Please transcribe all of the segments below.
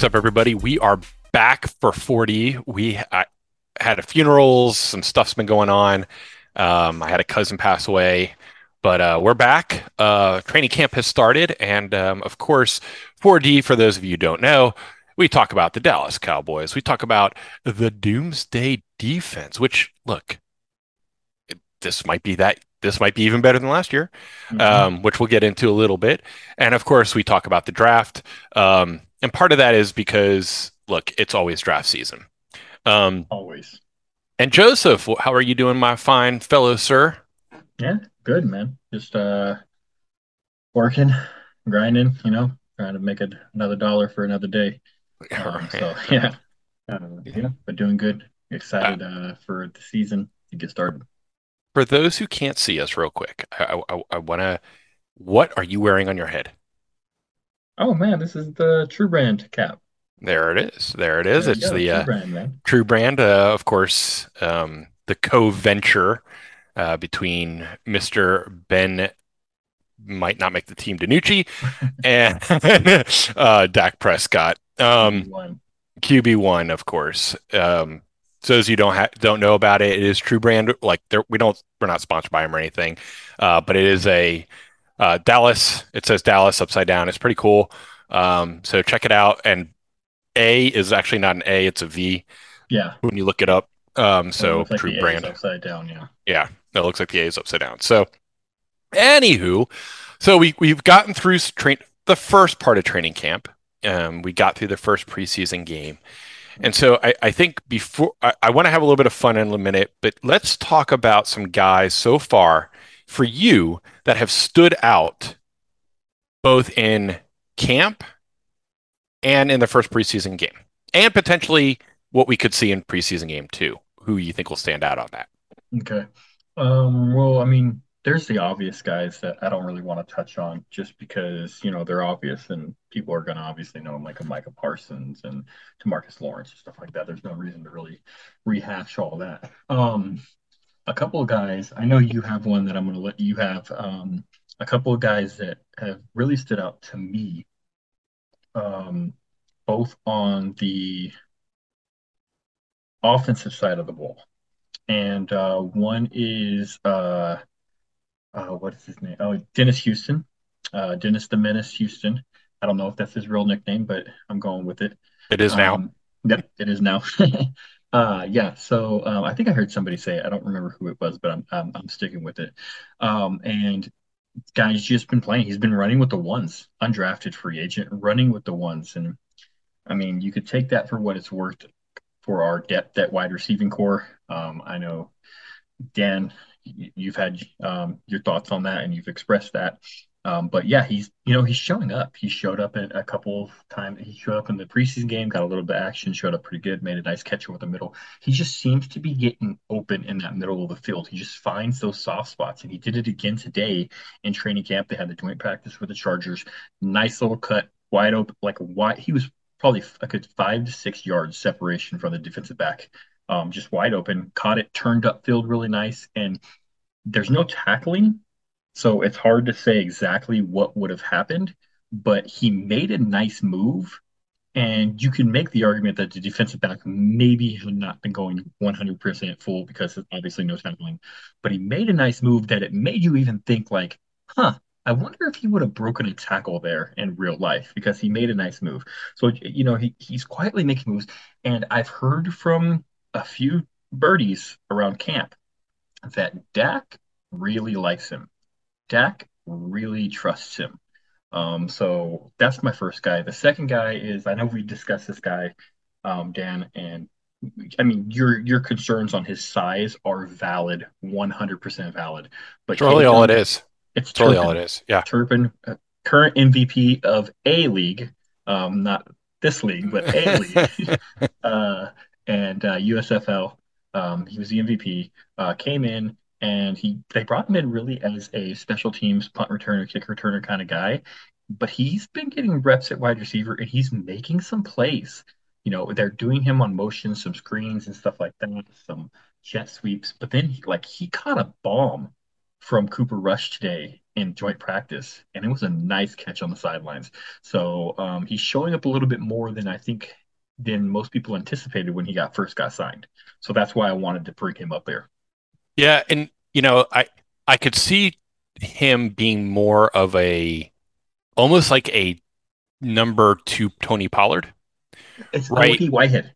What's up, everybody? We are back for 40. We I, had a funerals, some stuff's been going on. Um, I had a cousin pass away, but uh, we're back. Uh, training camp has started, and um, of course, 4D. For those of you who don't know, we talk about the Dallas Cowboys. We talk about the Doomsday Defense. Which look, this might be that. This might be even better than last year, mm-hmm. um, which we'll get into a little bit. And of course, we talk about the draft. Um, and part of that is because look, it's always draft season. Um, always. And Joseph, how are you doing, my fine fellow sir? Yeah, good man. Just uh, working, grinding. You know, trying to make it another dollar for another day. Um, so yeah, uh, yeah, but doing good. Excited uh, for the season to get started. For those who can't see us, real quick, I, I, I want to. What are you wearing on your head? Oh man, this is the True Brand cap. There it is. There it is. There it's the True uh, Brand, True Brand, uh, of course, um, the co-venture uh, between Mister Ben might not make the team DiNucci and uh, Dak Prescott. Um, QB one, of course. Um, so as you don't ha- don't know about it, it is True Brand. Like we don't we're not sponsored by them or anything, uh, but it is a uh, Dallas. It says Dallas upside down. It's pretty cool. Um, so check it out. And A is actually not an A; it's a V. Yeah. When you look it up. Um, so like True Brand upside down. Yeah. Yeah, it looks like the A is upside down. So, anywho, so we we've gotten through train the first part of training camp. Um, we got through the first preseason game. And so I, I think before I, I want to have a little bit of fun in a minute, but let's talk about some guys so far for you that have stood out both in camp and in the first preseason game, and potentially what we could see in preseason game two. Who you think will stand out on that? Okay. Um, well, I mean, there's the obvious guys that I don't really want to touch on just because, you know, they're obvious and people are going to obviously know them, like a Micah Parsons and Demarcus Lawrence and stuff like that. There's no reason to really rehash all that. Um, a couple of guys. I know you have one that I'm going to let you have. Um, a couple of guys that have really stood out to me, um, both on the offensive side of the ball. And uh, one is uh, uh, what is his name? Oh, Dennis Houston, uh, Dennis the Menace Houston. I don't know if that's his real nickname, but I'm going with it. It is now. Um, yep, it is now. Uh, yeah. So um, I think I heard somebody say. I don't remember who it was, but I'm I'm, I'm sticking with it. Um, and guy's just been playing. He's been running with the ones, undrafted free agent, running with the ones. And I mean, you could take that for what it's worth for our depth at wide receiving corps. Um, I know Dan, you've had um, your thoughts on that, and you've expressed that. Um, but yeah, he's you know he's showing up. He showed up in a couple of times. He showed up in the preseason game, got a little bit of action, showed up pretty good, made a nice catch over the middle. He just seems to be getting open in that middle of the field. He just finds those soft spots, and he did it again today in training camp. They had the joint practice with the Chargers. Nice little cut, wide open, like wide. He was probably a good five to six yards separation from the defensive back. Um, just wide open, caught it, turned up field really nice, and there's no tackling so it's hard to say exactly what would have happened, but he made a nice move. And you can make the argument that the defensive back maybe had not been going 100% full because obviously no tackling. But he made a nice move that it made you even think, like, huh, I wonder if he would have broken a tackle there in real life because he made a nice move. So, you know, he, he's quietly making moves. And I've heard from a few birdies around camp that Dak really likes him. Dak really trusts him. Um, so that's my first guy. The second guy is I know we discussed this guy, um, Dan, and I mean your your concerns on his size are valid, 100% valid. But it's really all it is. It's really all it is. Yeah, Turpin, uh, current MVP of a league, um, not this league, but a league, uh, and uh, USFL. Um, he was the MVP. Uh, came in, and he they brought him in really as a special teams punt returner, kick returner kind of guy. But he's been getting reps at wide receiver and he's making some plays. You know, they're doing him on motion, some screens and stuff like that, some jet sweeps. But then, he, like, he caught a bomb from Cooper Rush today in joint practice, and it was a nice catch on the sidelines. So um, he's showing up a little bit more than I think than most people anticipated when he got first got signed. So that's why I wanted to bring him up there. Yeah, and you know, I I could see him being more of a almost like a number two Tony Pollard. It's right? Whitehead.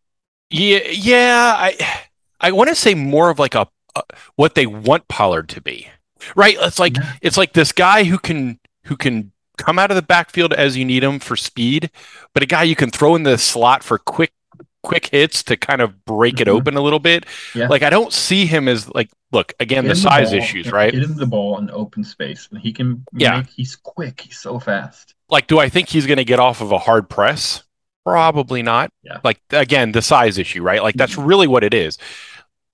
Yeah, yeah. I I want to say more of like a, a, what they want Pollard to be. Right? It's like yeah. it's like this guy who can who can come out of the backfield as you need him for speed, but a guy you can throw in the slot for quick quick hits to kind of break mm-hmm. it open a little bit. Yeah. Like I don't see him as like look again get the size the issues, right? Get him the ball in open space, he can. Yeah, make, he's quick. He's so fast. Like, do I think he's going to get off of a hard press? Probably not. Yeah. Like again, the size issue, right? Like that's mm-hmm. really what it is.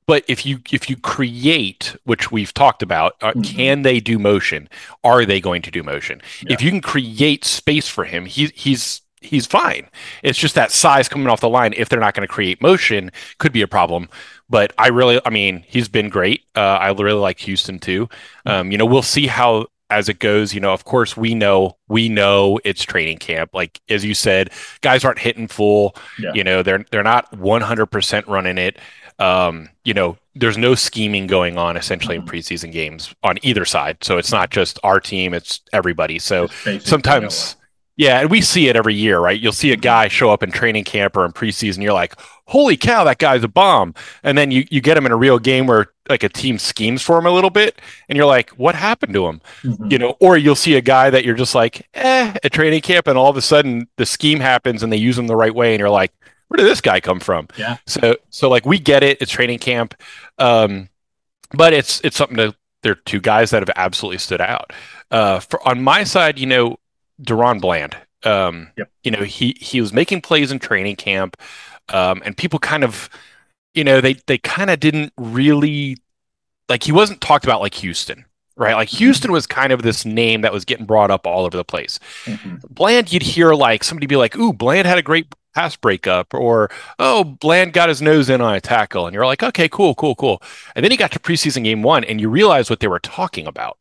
But if you if you create, which we've talked about, uh, mm-hmm. can they do motion? Are they going to do motion? Yeah. If you can create space for him, he, he's he's fine. It's just that size coming off the line, if they're not going to create motion, could be a problem. But I really, I mean, he's been great. Uh, I really like Houston too. Um, you know, we'll see how as it goes. You know, of course, we know we know it's training camp. Like as you said, guys aren't hitting full. Yeah. You know, they're they're not 100% running it. Um, you know, there's no scheming going on essentially mm-hmm. in preseason games on either side. So it's not just our team; it's everybody. So sometimes yeah, and we see it every year, right? You'll see a guy show up in training camp or in preseason. You're like, "Holy cow, that guy's a bomb!" And then you you get him in a real game where like a team schemes for him a little bit, and you're like, "What happened to him?" Mm-hmm. You know, or you'll see a guy that you're just like, "Eh," at training camp, and all of a sudden the scheme happens and they use him the right way, and you're like, "Where did this guy come from?" Yeah. So so like we get it. It's training camp, um, but it's it's something to. There are two guys that have absolutely stood out. Uh, for on my side, you know, DaRon Bland. Um, yep. You know, he he was making plays in training camp, um, and people kind of, you know, they they kind of didn't really like he wasn't talked about like Houston, right? Like mm-hmm. Houston was kind of this name that was getting brought up all over the place. Mm-hmm. Bland, you'd hear like somebody be like, "Ooh, Bland had a great pass breakup," or "Oh, Bland got his nose in on a tackle," and you're like, "Okay, cool, cool, cool." And then he got to preseason game one, and you realize what they were talking about.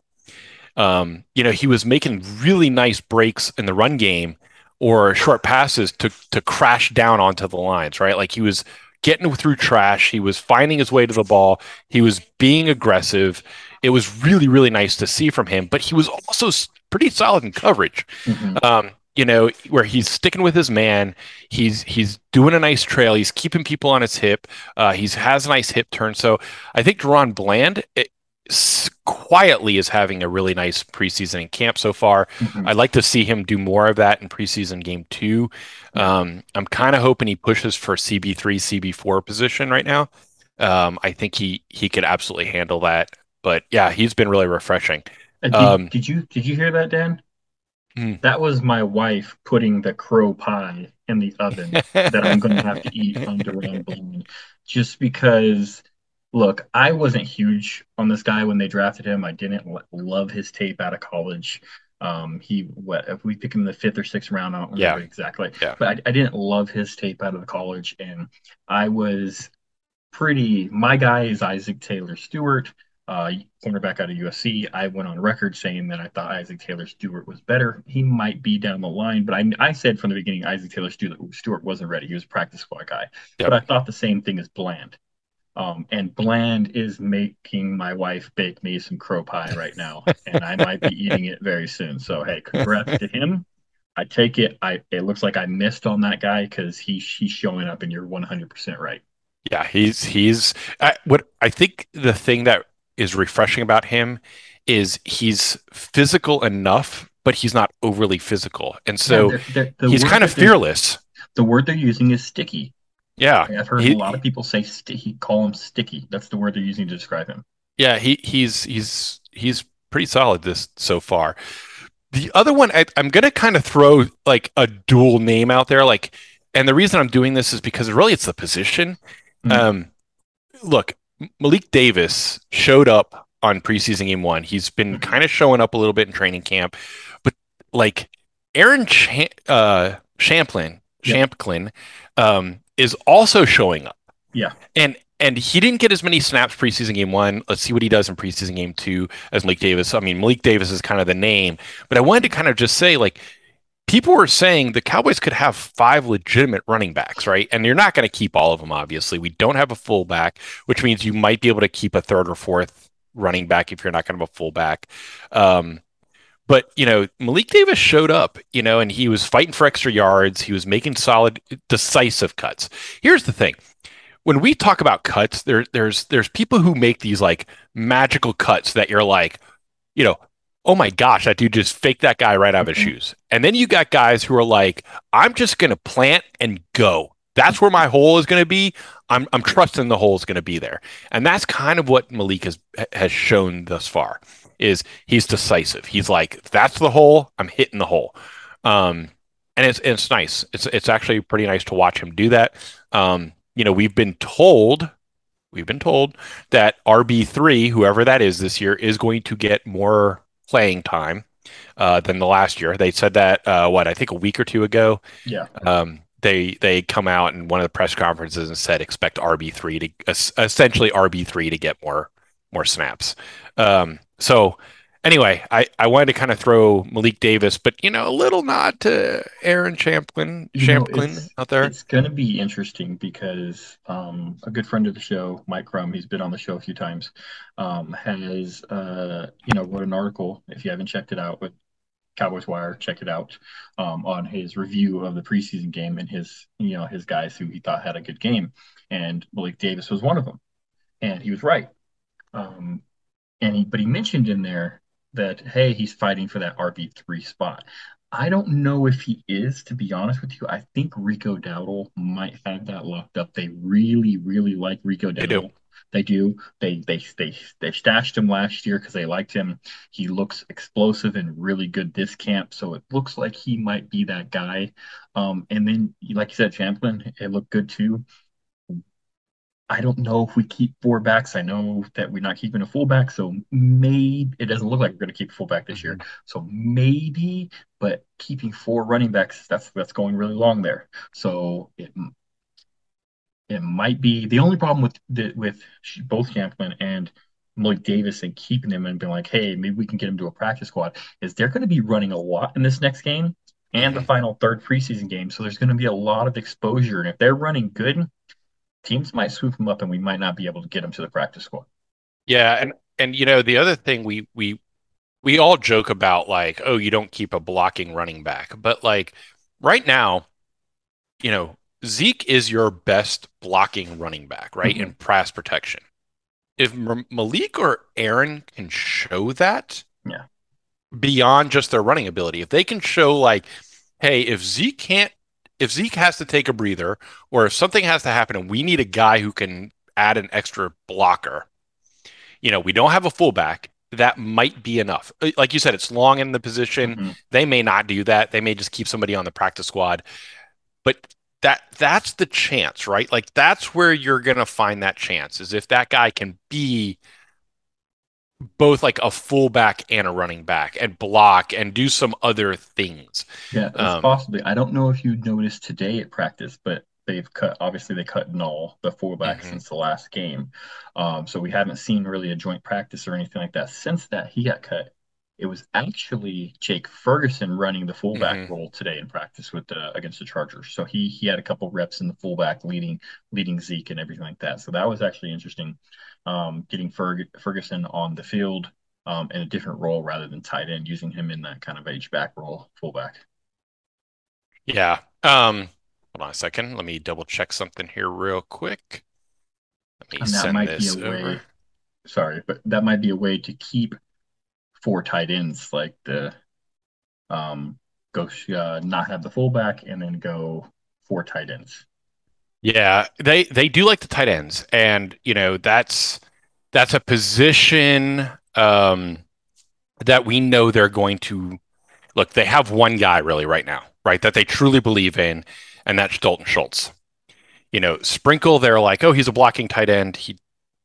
Um, you know, he was making really nice breaks in the run game or short passes to to crash down onto the lines, right? Like he was getting through trash, he was finding his way to the ball, he was being aggressive. It was really really nice to see from him, but he was also pretty solid in coverage. Mm-hmm. Um, you know, where he's sticking with his man, he's he's doing a nice trail, he's keeping people on his hip, uh, he's has a nice hip turn. So I think DaRon Bland, it, quietly is having a really nice preseason in camp so far. Mm-hmm. I'd like to see him do more of that in preseason game two. Um, I'm kind of hoping he pushes for CB3, CB4 position right now. Um, I think he he could absolutely handle that. But yeah, he's been really refreshing. Did, um, did, you did you hear that, Dan? Mm. That was my wife putting the crow pie in the oven that I'm going to have to eat under Bland, just because look, I wasn't huge on this guy when they drafted him. I didn't love his tape out of college. Um, he what if we pick him in the fifth or sixth round? I don't remember yeah. exactly. Yeah. But I, I didn't love his tape out of the college, and I was pretty. My guy is Isaac Taylor Stuart, uh, cornerback out of USC. I went on record saying that I thought Isaac Taylor Stuart was better. He might be down the line, but I, I said from the beginning Isaac Taylor Stuart wasn't ready. He was a practice squad guy. Yep. But I thought the same thing as Bland. Um, and Bland is making my wife bake me some crow pie right now, and I might be eating it very soon. So hey, congrats to him. I take it. I it looks like I missed on that guy because he he's showing up, and you're 100 percent right. Yeah, he's he's I, what I think the thing that is refreshing about him is he's physical enough, but he's not overly physical, and so yeah, they're, they're, he's kind of fearless. The word they're using is sticky. Yeah, I've heard he, a lot of people say sticky, call him sticky. That's the word they're using to describe him. Yeah, he he's he's he's pretty solid this so far. The other one, I, am gonna kind of throw like a dual name out there, like, and the reason I'm doing this is because really it's the position. Mm-hmm. Um, look, Malik Davis showed up on preseason game one. He's been mm-hmm. kind of showing up a little bit in training camp, but like Aaron Ch- uh, Shampklin, Shampklin, um, is also showing up. Yeah. And and he didn't get as many snaps preseason game one. Let's see what he does in preseason game two as Malik Davis. I mean, Malik Davis is kind of the name, but I wanted to kind of just say like people were saying the Cowboys could have five legitimate running backs, right? And you're not going to keep all of them, obviously. We don't have a fullback, which means you might be able to keep a third or fourth running back if you're not going to have a fullback. Um, but you know, Malik Davis showed up, you know, and he was fighting for extra yards. He was making solid, decisive cuts. Here's the thing: when we talk about cuts, there, there's there's people who make these like magical cuts that you're like, you know, oh my gosh, that dude just faked that guy right out of his mm-hmm. shoes. And then you got guys who are like, I'm just gonna plant and go. That's where my hole is going to be. I'm, I'm trusting the hole is going to be there, and that's kind of what Malik has has shown thus far. Is he's decisive. He's like, that's the hole. I'm hitting the hole, um, and it's it's nice. It's it's actually pretty nice to watch him do that. Um, you know, we've been told, we've been told that RB three, whoever that is this year, is going to get more playing time uh, than the last year. They said that uh, what I think a week or two ago. Yeah. Um, they they come out in one of the press conferences and said expect RB three to essentially RB three to get more more snaps. Um, so anyway, I, I wanted to kind of throw Malik Davis, but you know, a little nod to Aaron Shampklin, Shampklin know, out there. It's going to be interesting because um, a good friend of the show, Mike Crum, he's been on the show a few times, um, has uh, you know wrote an article. If you haven't checked it out, with Cowboys Wire, check it out um, on his review of the preseason game and his you know his guys who he thought had a good game, and Malik Davis was one of them, and he was right. Um, and he, but he mentioned in there that hey, he's fighting for that RB three spot. I don't know if he is, to be honest with you. I think Rico Dowdle might have that locked up. They really, really like Rico Dowdle. They do. They do. They they they they stashed him last year because they liked him. He looks explosive and really good this camp, so it looks like he might be that guy. Um, and then, like you said, Shampklin, it looked good too. I don't know if we keep four backs. I know that we're not keeping a fullback, so maybe it doesn't look like we're going to keep a fullback this year. Mm-hmm. So maybe, but keeping four running backs, that's that's going really long there. So it it might be the only problem with the, with both Shampklin and Malik Davis and keeping them and being like, hey, maybe we can get them to a practice squad. Is they're going to be running a lot in this next game and the mm-hmm. final third preseason game, so there's going to be a lot of exposure. And if they're running good teams might swoop him up and we might not be able to get him to the practice squad. Yeah, and and you know the other thing we we we all joke about like, oh, you don't keep a blocking running back, but like right now, you know, Zeke is your best blocking running back, right? Mm-hmm. In pass protection. If Malik or Aaron can show that, yeah, beyond just their running ability, if they can show like, hey, if Zeke can't if Zeke has to take a breather or if something has to happen and we need a guy who can add an extra blocker, you know, we don't have a fullback, that might be enough. Uh, like you said, it's long in the position. Mm-hmm. They may not do that. They may just keep somebody on the practice squad. But that that's the chance, right? Like that's where you're to find that chance is if that guy can be both like a fullback and a running back and block and do some other things. Yeah, um, possibly. I don't know if you noticed today at practice, but they've cut obviously they cut null the fullback mm-hmm. since the last game. Um, so we haven't seen really a joint practice or anything like that since that he got cut. It was actually Jake Ferguson running the fullback mm-hmm. role today in practice with the, against the Chargers. So he he had a couple reps in the fullback leading leading Zeke and everything like that. So that was actually interesting um, getting Ferg- Ferguson on the field um, in a different role rather than tight end, using him in that kind of H back role, fullback. Yeah. Um, hold on a second. Let me double check something here real quick. Let me send this over. Way, sorry, but that might be a way to keep four tight ends, like the um, go uh, not have the fullback and then go four tight ends. Yeah, they they do like the tight ends, and you know that's that's a position um, that we know they're going to look. They have one guy really right now, right, that they truly believe in, and that's Dalton Schultz. You know, Sprinkle, they're like, oh, he's a blocking tight end. He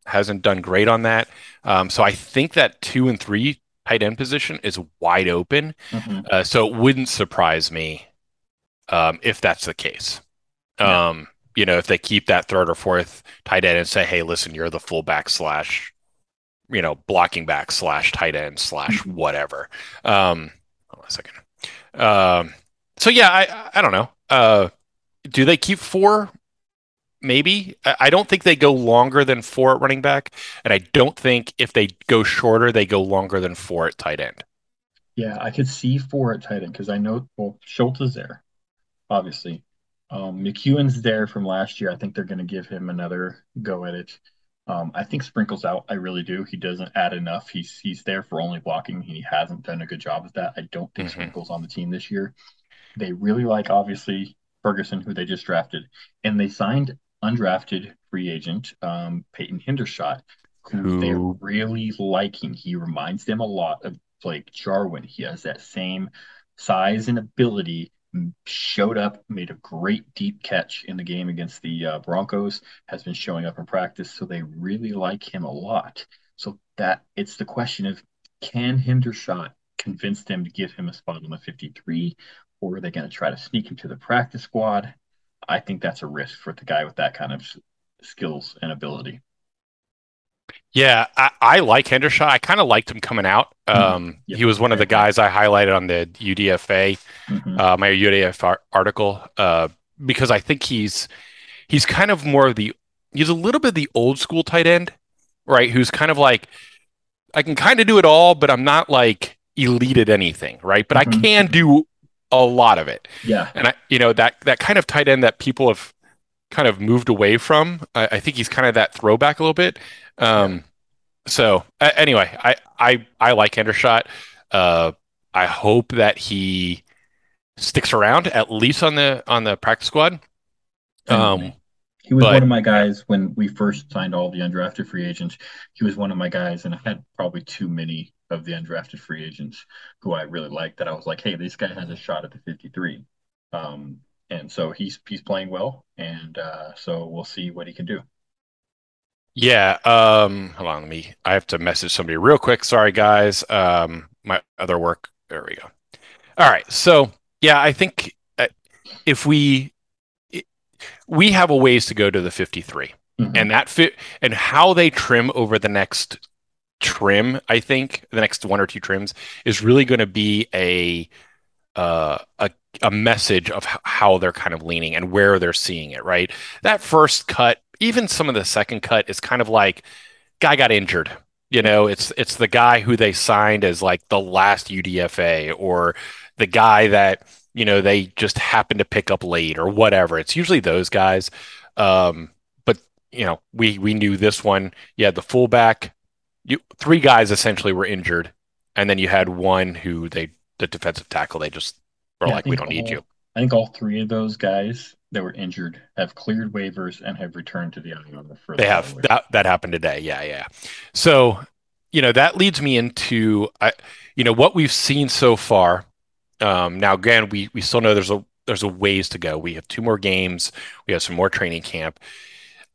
hasn't done great on that. Um, so I think that two and three tight end position is wide open. Mm-hmm. Uh, so it wouldn't surprise me um, if that's the case. Yeah. Um, you know, if they keep that third or fourth tight end and say, hey, listen, you're the fullback slash, you know, blocking back slash tight end slash mm-hmm. whatever. Um, hold on a second. Um, so yeah, I I don't know. Uh, do they keep four? Maybe. I don't think they go longer than four at running back, and I don't think if they go shorter, they go longer than four at tight end. Yeah, I could see four at tight end because I know well Schultz is there, obviously. Um, McKeon's there from last year. I think they're going to give him another go at it. Um, I think Sprinkles out. I really do. He doesn't add enough. He's he's there for only blocking. He hasn't done a good job of that. I don't think mm-hmm. Sprinkles on the team this year. They really like obviously Ferguson, who they just drafted, and they signed undrafted free agent um, Peyton Hendershot, who they're really liking. He reminds them a lot of Blake Jarwin. He has that same size and ability showed up, made a great deep catch in the game against the uh, Broncos, has been showing up in practice. So they really like him a lot. So that it's the question of can Hendershot convince them to give him a spot on the 53, or are they going to try to sneak him to the practice squad? I think that's a risk for the guy with that kind of skills and ability. Yeah, I, I like Hendershot. I kind of liked him coming out. Mm-hmm. Um, He was one of the guys I highlighted on the UDFA, mm-hmm. uh, my UDFA article, uh, because I think he's he's kind of more of the he's a little bit the old school tight end, right? Who's kind of like I can kind of do it all, but I'm not like elite at anything, right? But mm-hmm. I can do a lot of it. Yeah, and I you know that that kind of tight end that people have kind of moved away from. I, I think he's kind of that throwback a little bit. Um, so uh, anyway, I, I, I like Hendershot. Uh, I hope that he sticks around at least on the, on the practice squad. Um, he was but, one of my guys when we first signed all the undrafted free agents. He was one of my guys, and I had probably too many of the undrafted free agents who I really liked. That I was like, "Hey, this guy has a shot at the 53." Um, and so he's he's playing well, and uh, so we'll see what he can do. Yeah. Um, hold on. Let me. I have to message somebody real quick. Sorry, guys. Um, my other work. There we go. All right. So yeah, I think uh, if we we have a ways to go to the 53, mm-hmm. and that fit and how they trim over the next trim. I think the next one or two trims is really going to be a uh, a a message of how they're kind of leaning and where they're seeing it. Right. That first cut even some of the second cut is kind of like guy got injured. You know, it's it's the guy who they signed as like the last UDFA or the guy that you know they just happened to pick up late or whatever. It's usually those guys. Um, but you know, we we knew this one. You had the fullback. You three guys essentially were injured, and then you had one who they the defensive tackle. They just were yeah, like, we don't all, need you. I think all three of those guys that were injured have cleared waivers and have returned to the IR. For they have that, that happened today. Yeah, yeah. So, you know, that leads me into, I, you know, what we've seen so far. Um, now, again, we we still know there's a there's a ways to go. We have two more games. We have some more training camp.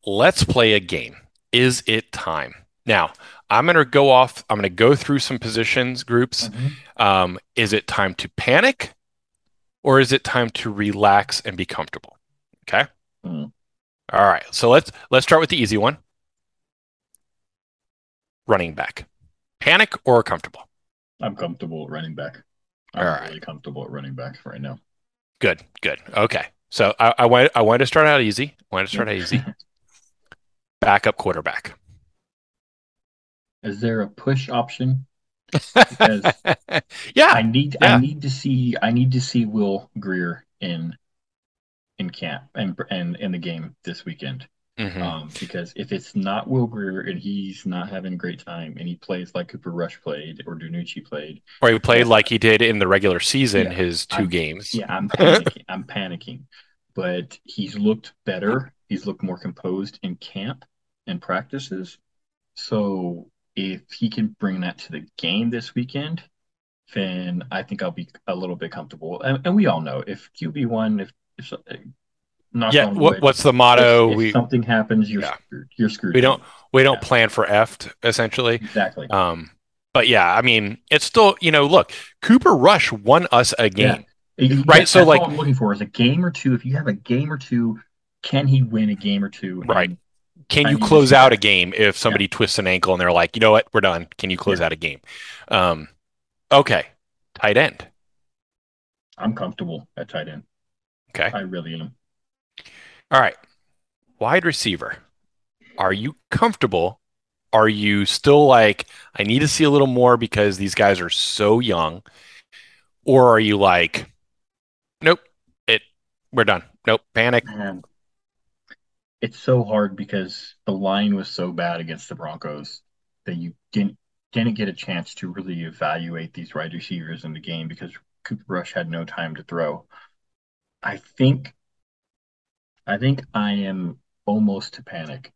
Let's play a game. Is it time? Now, I'm going to go off. I'm going to go through some positions groups. Mm-hmm. Um, is it time to panic, or is it time to relax and be comfortable? Okay. Mm. All right. So let's let's start with the easy one. Running back. Panic or comfortable? I'm comfortable running back. I'm All right. really comfortable at running back right now. Good. Good. Okay. So I, I want I wanted to start out easy. I wanted to start out easy. Backup quarterback. Is there a push option? Because yeah, I need yeah. I need to see I need to see Will Grier in in camp and and in the game this weekend. Mm-hmm. Um, because if it's not Will Grier and he's not having a great time and he plays like Cooper Rush played or DiNucci played, or he played like he did in the regular season, yeah, his 2 I'm, games. Yeah, I'm panicking. I'm panicking. But he's looked better. He's looked more composed in camp and practices. So if he can bring that to the game this weekend, then I think I'll be a little bit comfortable. And, and we all know if QB one, if if yeah, what, what's the motto? If, if we something happens, you're yeah. screwed. You're screwed. We don't we don't yeah. plan for eft essentially. Exactly. Um, but yeah, I mean, it's still you know, look, Cooper Rush won us a game, yeah. right? so like, I'm looking for is a game or two. If you have a game or two can he win a game or two? Right. Can you close out a game if somebody yeah. twists an ankle and they're like, you know what, we're done. Can you close yeah. out a game? Um, okay. Tight end. I'm comfortable at tight end. Okay. I really am. All right. Wide receiver. Are you comfortable? Are you still like, I need to see a little more because these guys are so young? Or are you like, nope, it we're done. Nope, panic. Man, it's so hard because the line was so bad against the Broncos that you didn't didn't get a chance to really evaluate these wide receivers in the game because Cooper Rush had no time to throw. I think I think I am almost to panic.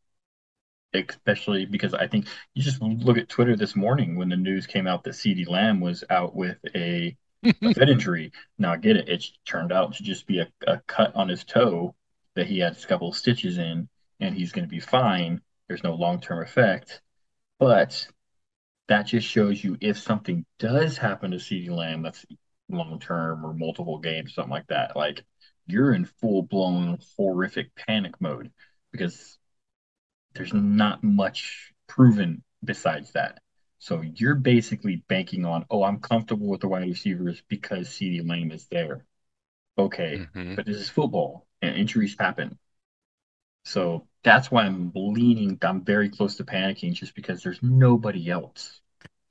Especially because I think you just look at Twitter this morning when the news came out that CeeDee Lamb was out with a, a foot injury. Now I get it, it turned out to just be a, a cut on his toe that he had a couple stitches in and he's going to be fine. There's no long term effect. But that just shows you if something does happen to CeeDee Lamb that's long term or multiple games, something like that, like you're in full blown horrific panic mode because there's not much proven besides that. So you're basically banking on, oh, I'm comfortable with the wide receivers because CeeDee Lamb is there. Okay, mm-hmm. but this is football and injuries happen. So that's why I'm leaning, I'm very close to panicking just because there's nobody else.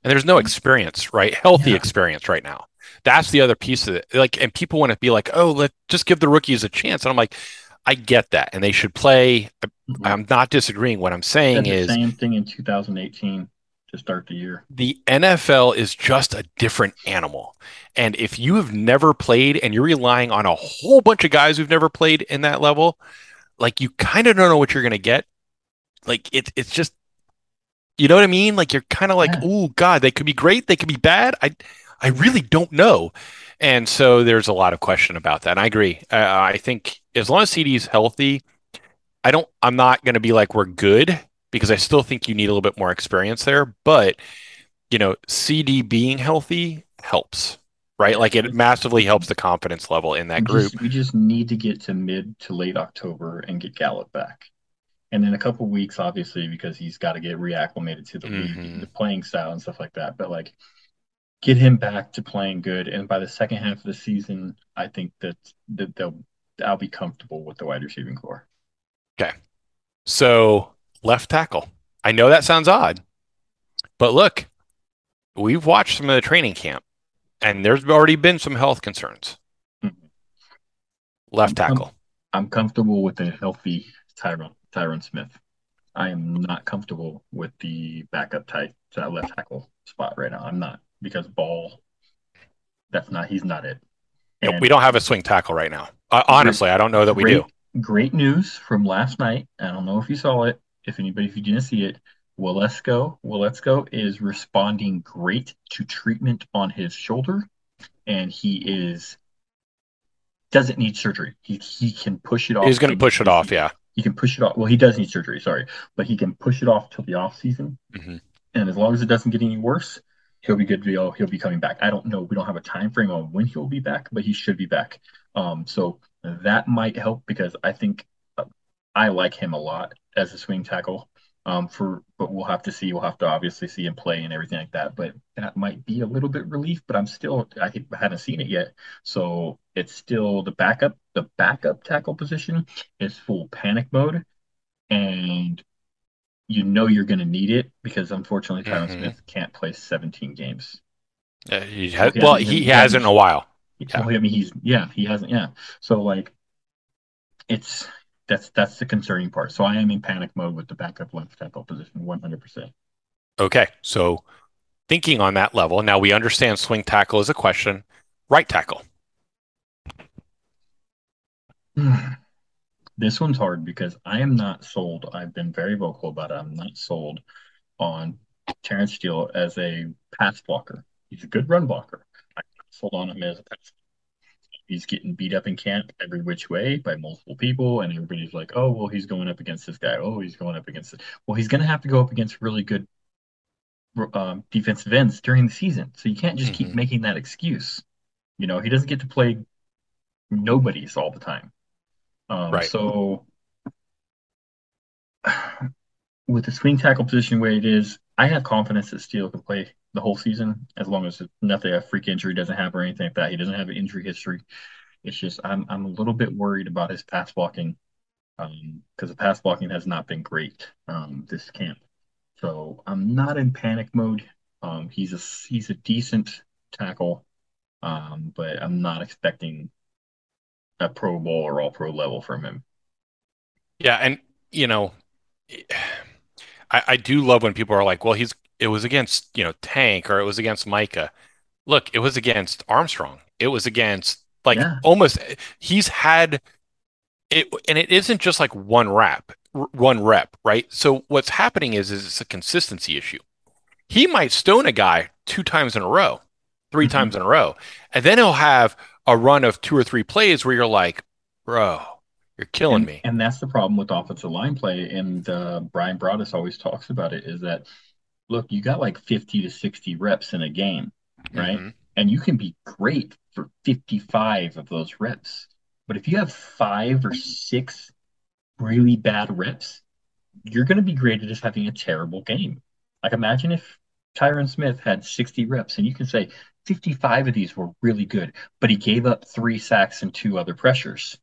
And there's no experience, right? Healthy yeah. experience right now. That's the other piece of it. Like, and people want to be like, oh, let just give the rookies a chance. And I'm like, I get that. And they should play. Mm-hmm. I'm not disagreeing. What I'm saying is same thing in 2018 to start the year. The NFL is just a different animal. And if you have never played and you're relying on a whole bunch of guys who've never played in that level, like you kind of don't know what you're going to get. Like it, it's just, you know what I mean? Like you're kind of like, yeah. oh God, they could be great, they could be bad. I, I really don't know. And so there's a lot of question about that. And I agree. Uh, I think as long as CeeDee is healthy, I don't. I'm not going to be like we're good because I still think you need a little bit more experience there. But you know, CeeDee being healthy helps, right? Like it massively helps the confidence level in that we group. Just, we just need to get to mid to late October and get Gallup back. And then a couple weeks, obviously, because he's got to get reacclimated to the mm-hmm. league, the playing style and stuff like that. But like, get him back to playing good. And by the second half of the season, I think that, that they'll I'll be comfortable with the wide receiving corps. Okay. So left tackle. I know that sounds odd, but look, we've watched some of the training camp, and there's already been some health concerns. Mm-hmm. Left I'm tackle. Com- I'm comfortable with a healthy Tyron Tyron Smith. I am not comfortable with the backup tight left tackle spot right now. I'm not because Ball, that's not he's not it. And we don't have a swing tackle right now. Uh, honestly, I don't know that we great, do. Great news from last night. I don't know if you saw it. If anybody, if you didn't see it, Waletzko, Waletzko is responding great to treatment on his shoulder, and he is doesn't need surgery. He he can push it off. He's going to push it off. Yeah, he can push it off. Well, he does need surgery. Sorry, but he can push it off till the off season. Mm-hmm. And as long as it doesn't get any worse, he'll be good to go. He'll be coming back. I don't know. We don't have a time frame on when he'll be back, but he should be back. Um, so that might help because I think uh, I like him a lot as a swing tackle. Um, for but we'll have to see. We'll have to obviously see him play and everything like that. But that might be a little bit relief. But I'm still I haven't seen it yet, so it's still the backup. The backup tackle position is full panic mode, and you know you're going to need it because unfortunately Tyron mm-hmm. Smith can't play 17 games. Uh, he has, he well, he, he hasn't in a while. Yeah. Well, I mean, he's yeah, he hasn't. Yeah, so like, it's that's that's the concerning part. So I am in panic mode with the backup left tackle position, 100. percent Okay, so thinking on that level, now we understand swing tackle is a question. Right tackle. This one's hard because I am not sold. I've been very vocal about it. I'm not sold on Terence Steele as a pass blocker. He's a good run blocker. I'm not sold on him as a pass. Blocker. He's getting beat up in camp every which way by multiple people, and everybody's like, "Oh, well, he's going up against this guy. Oh, he's going up against it." Well, he's going to have to go up against really good um, defensive ends during the season, so you can't just mm-hmm. keep making that excuse. You know, he doesn't get to play nobodies all the time. Um, right. So with the swing tackle position where it is, I have confidence that Steele can play the whole season as long as nothing a freak injury doesn't happen or anything like that. He doesn't have an injury history. It's just I'm I'm a little bit worried about his pass blocking because um, the pass blocking has not been great um, this camp. So I'm not in panic mode. Um, he's a he's a decent tackle, um, but I'm not expecting a Pro Bowl or All Pro level from him. Yeah, and you know, I, I do love when people are like, "Well, he's it was against you know Tank or it was against Micah." Look, it was against Armstrong. It was against like yeah. almost he's had it, and it isn't just like one rep, one rep, right? So what's happening is is it's a consistency issue. He might stone a guy two times in a row, 3 mm-hmm. times in a row, and then he'll have a run of two or three plays where you're like, bro, you're killing and, me. And that's the problem with offensive line play. And uh, Bryan Broaddus always talks about it is that, look, you got like 50 to 60 reps in a game, right? Mm-hmm. And you can be great for 55 of those reps. But if you have five or six really bad reps, you're going to be graded as having a terrible game. Like imagine if Tyron Smith had 60 reps and you can say 55 of these were really good, but he gave up three sacks and two other pressures.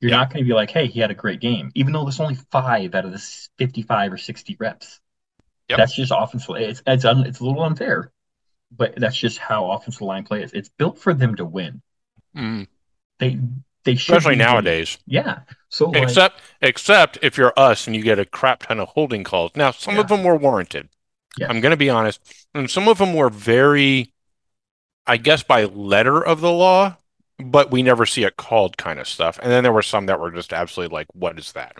You're yeah. not going to be like, hey, he had a great game, even though there's only five out of the 55 or 60 reps. Yep. That's just offensive. It's it's, un, it's a little unfair, but that's just how offensive line play is. It's built for them to win. Mm. They they especially nowadays. Yeah. So except like, except if you're us and you get a crap ton of holding calls. Now some yeah. of them were warranted. Yes. I'm going to be honest, and some of them were very, I guess, by letter of the law but we never see it called kind of stuff. And then there were some that were just absolutely like, what is that?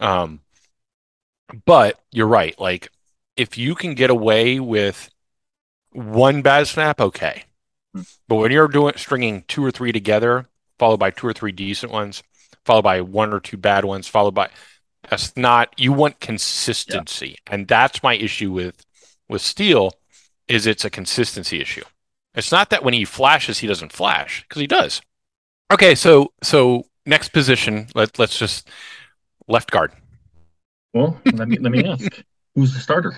Um, but you're right. Like, if you can get away with one bad snap, okay. But when you're doing stringing two or three together, followed by two or three decent ones, followed by one or two bad ones, followed by that's not you want consistency. Yeah. And that's my issue with with Steele is it's a consistency issue. It's not that when he flashes, he doesn't flash because he does. Okay, so so next position, let let's just left guard. Well, let me let me ask, who's the starter?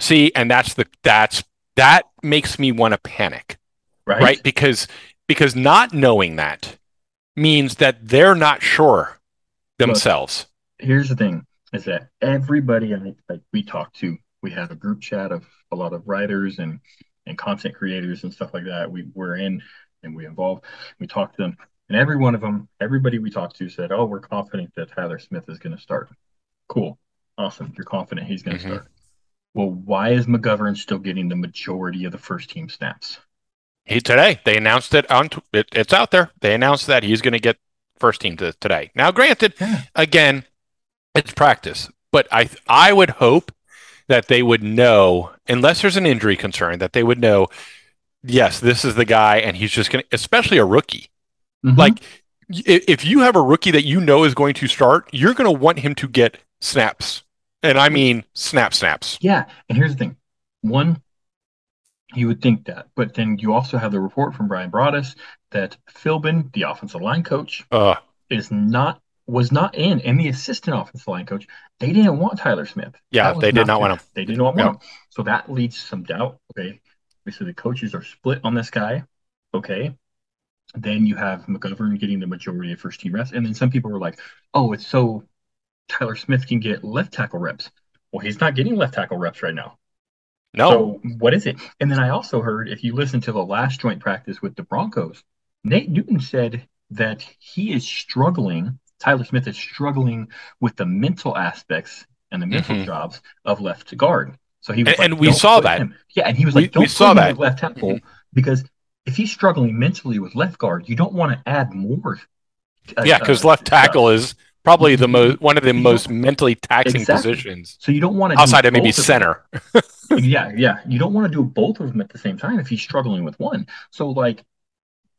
See, and that's the that's that makes me want to panic, right? Right, because because not knowing that means that they're not sure themselves. But here's the thing: is that everybody I like we talk to, we have a group chat of a lot of writers and and content creators and stuff like that. We were in and we involve. We talked to them, and every one of them, everybody we talked to said, "Oh, we're confident that Tyler Smith is going to start." Cool, awesome. You're confident he's going to mm-hmm. start. Well, why is McGovern still getting the majority of the first team snaps? He today they announced it on it, it's out there. They announced that he's going to get first team to, today. Now, granted, yeah. again, it's practice, but I I would hope that they would know, unless there's an injury concern, that they would know, yes, this is the guy, and he's just going to, especially a rookie. Mm-hmm. Like, if you have a rookie that you know is going to start, you're going to want him to get snaps. And I mean snap snaps. Yeah. And here's the thing one, you would think that, but then you also have the report from Bryan Broaddus that Philbin, the offensive line coach, uh, is not was not in, and the assistant offensive line coach, they didn't want Tyler Smith. Yeah, they did not, not want him. They did not want him. So that leads to some doubt. Okay. Obviously, the coaches are split on this guy. Okay. Then you have McGovern getting the majority of first team reps. And then some people were like, oh, it's so Tyler Smith can get left tackle reps. Well, he's not getting left tackle reps right now. No. So what is it? And then I also heard if you listen to the last joint practice with the Broncos, Nate Newton said that he is struggling Tyler Smith is struggling with the mental aspects and the mental mm-hmm. jobs of left guard. So he was and, like, and we saw that. Him. Yeah, and he was like, we, "Don't we saw that left tackle mm-hmm. because if he's struggling mentally with left guard, you don't want to add more." Uh, yeah, because uh, left tackle is probably the most one of the most mentally taxing exactly. positions. So you don't want to outside of maybe center. yeah, yeah, you don't want to do both of them at the same time if he's struggling with one. So like,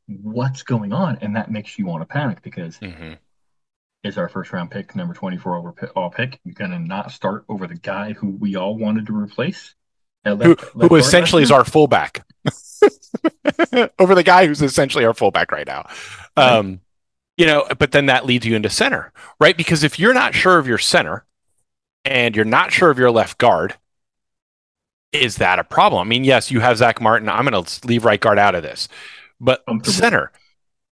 what's going on? And that makes you want to panic because. Mm-hmm is our first round pick, number 24 over all pick. You're going to not start over the guy who we all wanted to replace. Left, who, who essentially is our fullback. over the guy who's essentially our fullback right now. Um, You know, but then that leads you into center, right? Because if you're not sure of your center and you're not sure of your left guard, is that a problem? I mean, yes, you have Zack Martin. I'm going to leave right guard out of this, but center,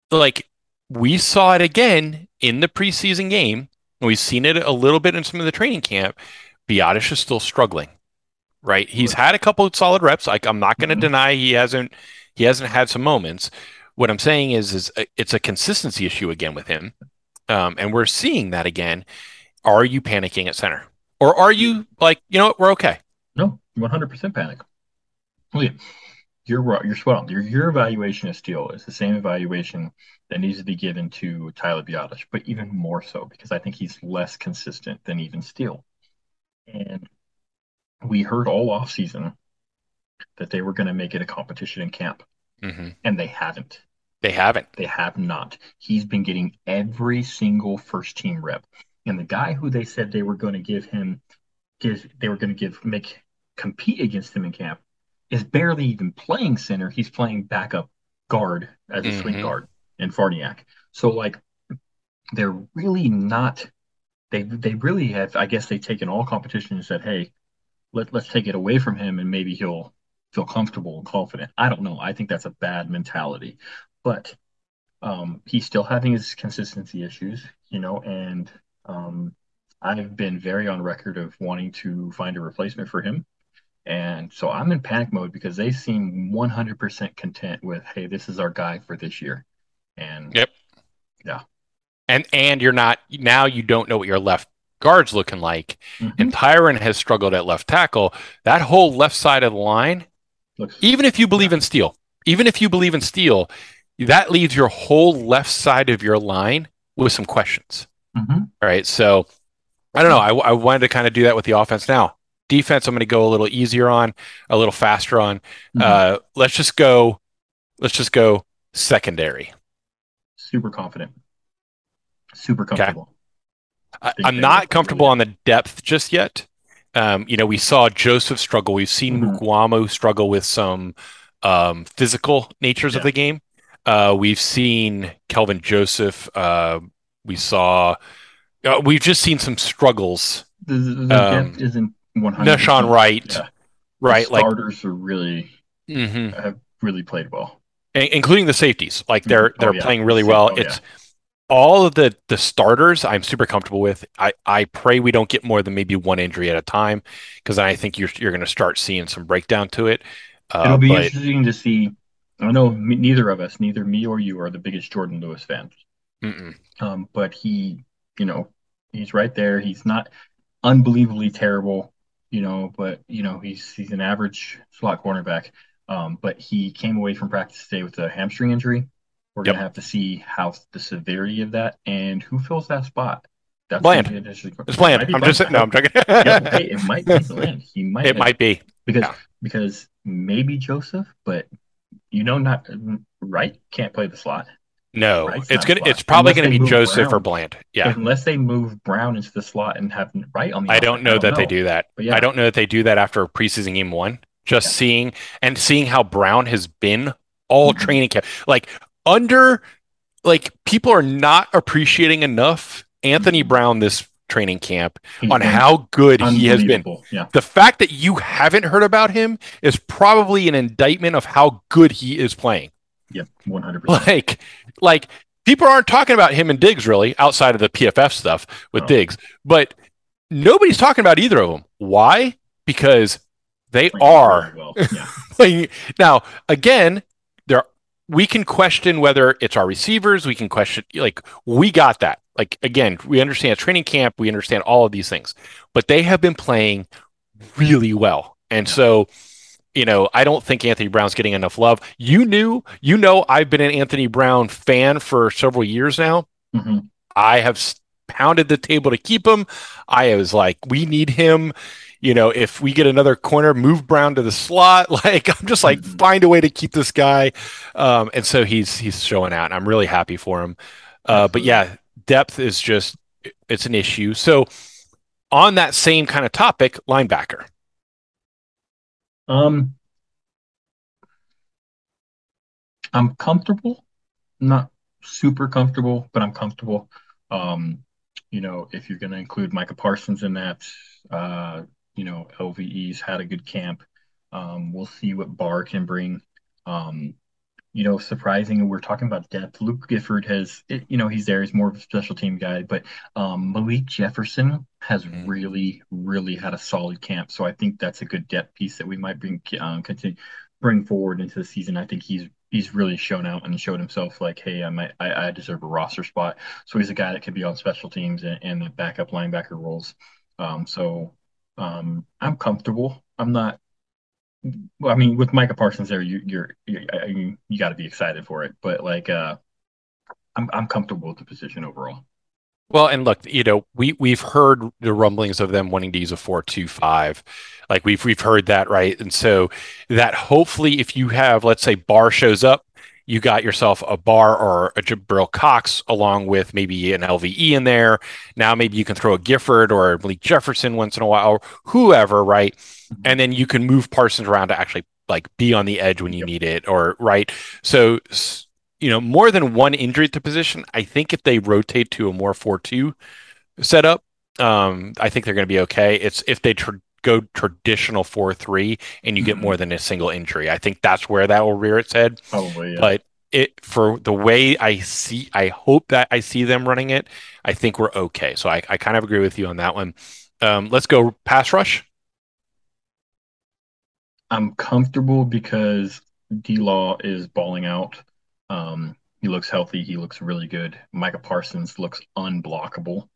like we saw it again in the preseason game. We've seen it a little bit in some of the training camp. Biadasz is still struggling, right? He's had a couple of solid reps. Like I'm not going to mm-hmm. deny he hasn't he hasn't had some moments. What I'm saying is, is uh, it's a consistency issue again with him, um, and we're seeing that again. Are you panicking at center, or are you like, you know what, we're okay? No, 100% panic. Well, yeah, you're you're spot on. Your your evaluation of Steele is the same evaluation that needs to be given to Tyler Biadasz, but even more so because I think he's less consistent than even Steele. And we heard all off season that they were going to make it a competition in camp, mm-hmm. and they haven't. They haven't. They have not. He's been getting every single first team rep, and the guy who they said they were going to give him, give they were going to give make compete against him in camp, is barely even playing center. He's playing backup guard as a mm-hmm. swing guard in Farniok. So like, they're really not. They they really have. I guess they've taken all competition and said, hey, let let's take it away from him, and maybe he'll feel comfortable and confident. I don't know. I think that's a bad mentality, but um, he's still having his consistency issues, you know, and um, I've been very on record of wanting to find a replacement for him. And so I'm in panic mode because they seem 100% content with, hey, this is our guy for this year. And yep, yeah, and and you're not now. You don't know what your left guard's looking like. Mm-hmm. And Tyron has struggled at left tackle. That whole left side of the line Looks, even if you believe in Steele, even if you believe in Steele, that leaves your whole left side of your line with some questions. Mm-hmm. All right. So I don't know. I, I wanted to kind of do that with the offense now. Defense, I'm going to go a little easier on, a little faster on. Mm-hmm. Uh, let's just go. Let's just go secondary. Super confident. Super comfortable. Okay. I, am not comfortable on the depth just yet. Um, you know, we saw Joseph struggle. We've seen mm-hmm. Mukuamu struggle with some um, physical natures yeah. of the game. Uh, we've seen Kelvin Joseph. Uh, we saw. Uh, we've just seen some struggles. The, the um, isn't one hundred. Nahshon Wright, yeah. right? The starters like, are really mm-hmm. have really played well, including the safeties. Like they're mm-hmm. oh, they're yeah. playing really well. Oh, it's all of the the starters I'm super comfortable with. I I pray we don't get more than maybe one injury at a time because I think you're you're going to start seeing some breakdown to it. Uh, It'll be but, interesting to see. I know neither of us, neither me or you, are the biggest Jordan Lewis fans. Um, but he, you know, he's right there. He's not unbelievably terrible, you know, but you know he's he's an average slot cornerback. Um, but he came away from practice today with a hamstring injury. We're yep. gonna have to see how the severity of that and who fills that spot. That's bland. It's bland. I'm just no. I'm joking. hey, it might be bland. He might. It might be because yeah. because maybe Joseph, but you know, not right. Can't play the slot. No, it's gonna. It's probably going to be Joseph Brown. or Bland. Yeah, unless they move Brown into the slot and have Wright on the. I don't know I don't that know. they do that. But yeah. I don't know that they do that after preseason game one. Just yeah. seeing and seeing how Brown has been all mm-hmm. training camp. Like under like people are not appreciating enough Anthony mm-hmm. Brown this training camp on how good he has been. Yeah. The fact that you haven't heard about him is probably an indictment of how good he is playing. Yep, 100%. Like like people aren't talking about him and Diggs really outside of the PFF stuff with oh. Diggs, but nobody's talking about either of them. Why? Because they are well. yeah. playing. Now, again, there we can question whether it's our receivers. We can question, like, we got that. Like, again, we understand training camp. We understand all of these things, but they have been playing really well. And so, you know, I don't think Anthony Brown's getting enough love. You knew, you know, I've been an Anthony Brown fan for several years now. Mm-hmm. I have pounded the table to keep him. I was like, we need him you know, if we get another corner, move Brown to the slot. Like I'm just like mm-hmm. find a way to keep this guy. Um, and so he's he's showing out, and I'm really happy for him. Uh, but yeah, depth is just it's an issue. So on that same kind of topic, linebacker. Um, I'm comfortable. Not super comfortable, but I'm comfortable. Um, you know, if you're going to include Micah Parsons in that, uh, you know, LVE's had a good camp. Um, we'll see what Barr can bring. Um, you know, surprising. We're talking about depth. Luke Gifford has, you know, he's there. He's more of a special team guy, but um, Malik Jefferson has mm-hmm. really, really had a solid camp. So I think that's a good depth piece that we might bring um, continue bring forward into the season. I think he's he's really shown out and showed himself like, hey, I might I, I deserve a roster spot. So he's a guy that could be on special teams and, and the backup linebacker roles. Um, so um, I'm comfortable. I'm not well, I mean, with Micah Parsons there, you, you're, you're you, you got to be excited for it. But like, uh, I'm I'm comfortable with the position overall. Well, and look, you know, we we've heard the rumblings of them wanting to use a four-two-five, like we've we've heard that, right? And so that hopefully, if you have, let's say, Barr shows up, you got yourself a Barr or a Jabril Cox along with maybe an LVE in there. Now maybe you can throw a Gifford or a Malik Jefferson once in a while, or whoever, right? Mm-hmm. And then you can move Parsons around to actually like be on the edge when you yep. need it, or right. So you know, more than one injury the position. I think if they rotate to a more four-two setup, um, I think they're going to be okay. It's if they tr- go traditional four three and you mm-hmm. get more than a single injury. I think that's where that will rear its head. Probably, yeah. But it for the way I see, I hope that I see them running it. I think we're okay. So I, I kind of agree with you on that one. Um, let's go pass rush. I'm comfortable because D Law is balling out. Um, he looks healthy. He looks really good. Micah Parsons looks unblockable.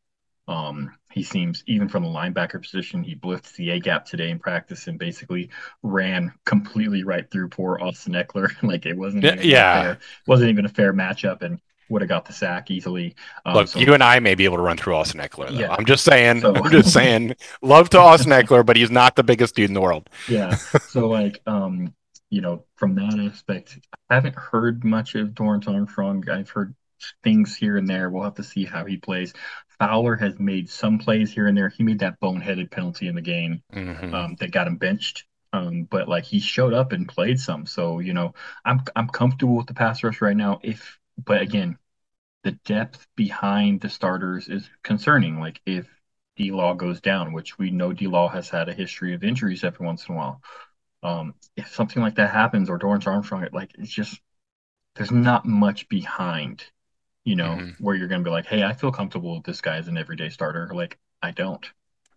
Um, he seems even from the linebacker position, he blitzed the A gap today in practice and basically ran completely right through poor Austin Ekeler. like it wasn't even yeah, fair, wasn't even a fair matchup and would have got the sack easily. Um, Look, so, you and I may be able to run through Austin Ekeler. Though. Yeah. I'm just saying. So, I'm just saying. Love to Austin Ekeler, but he's not the biggest dude in the world. Yeah. So like, um, you know, from that aspect, I haven't heard much of Dorance Armstrong. I've heard things here and there. We'll have to see how he plays. Fowler has made some plays here and there. He made that boneheaded penalty in the game mm-hmm. um, that got him benched. Um, but like he showed up and played some. So you know, I'm I'm comfortable with the pass rush right now. If but again, the depth behind the starters is concerning. Like if D Law goes down, which we know D Law has had a history of injuries every once in a while. Um, if something like that happens, or Dorance Armstrong, like it's just there's not much behind you know, mm-hmm. where you're going to be like, hey, I feel comfortable with this guy as an everyday starter. Like, I don't.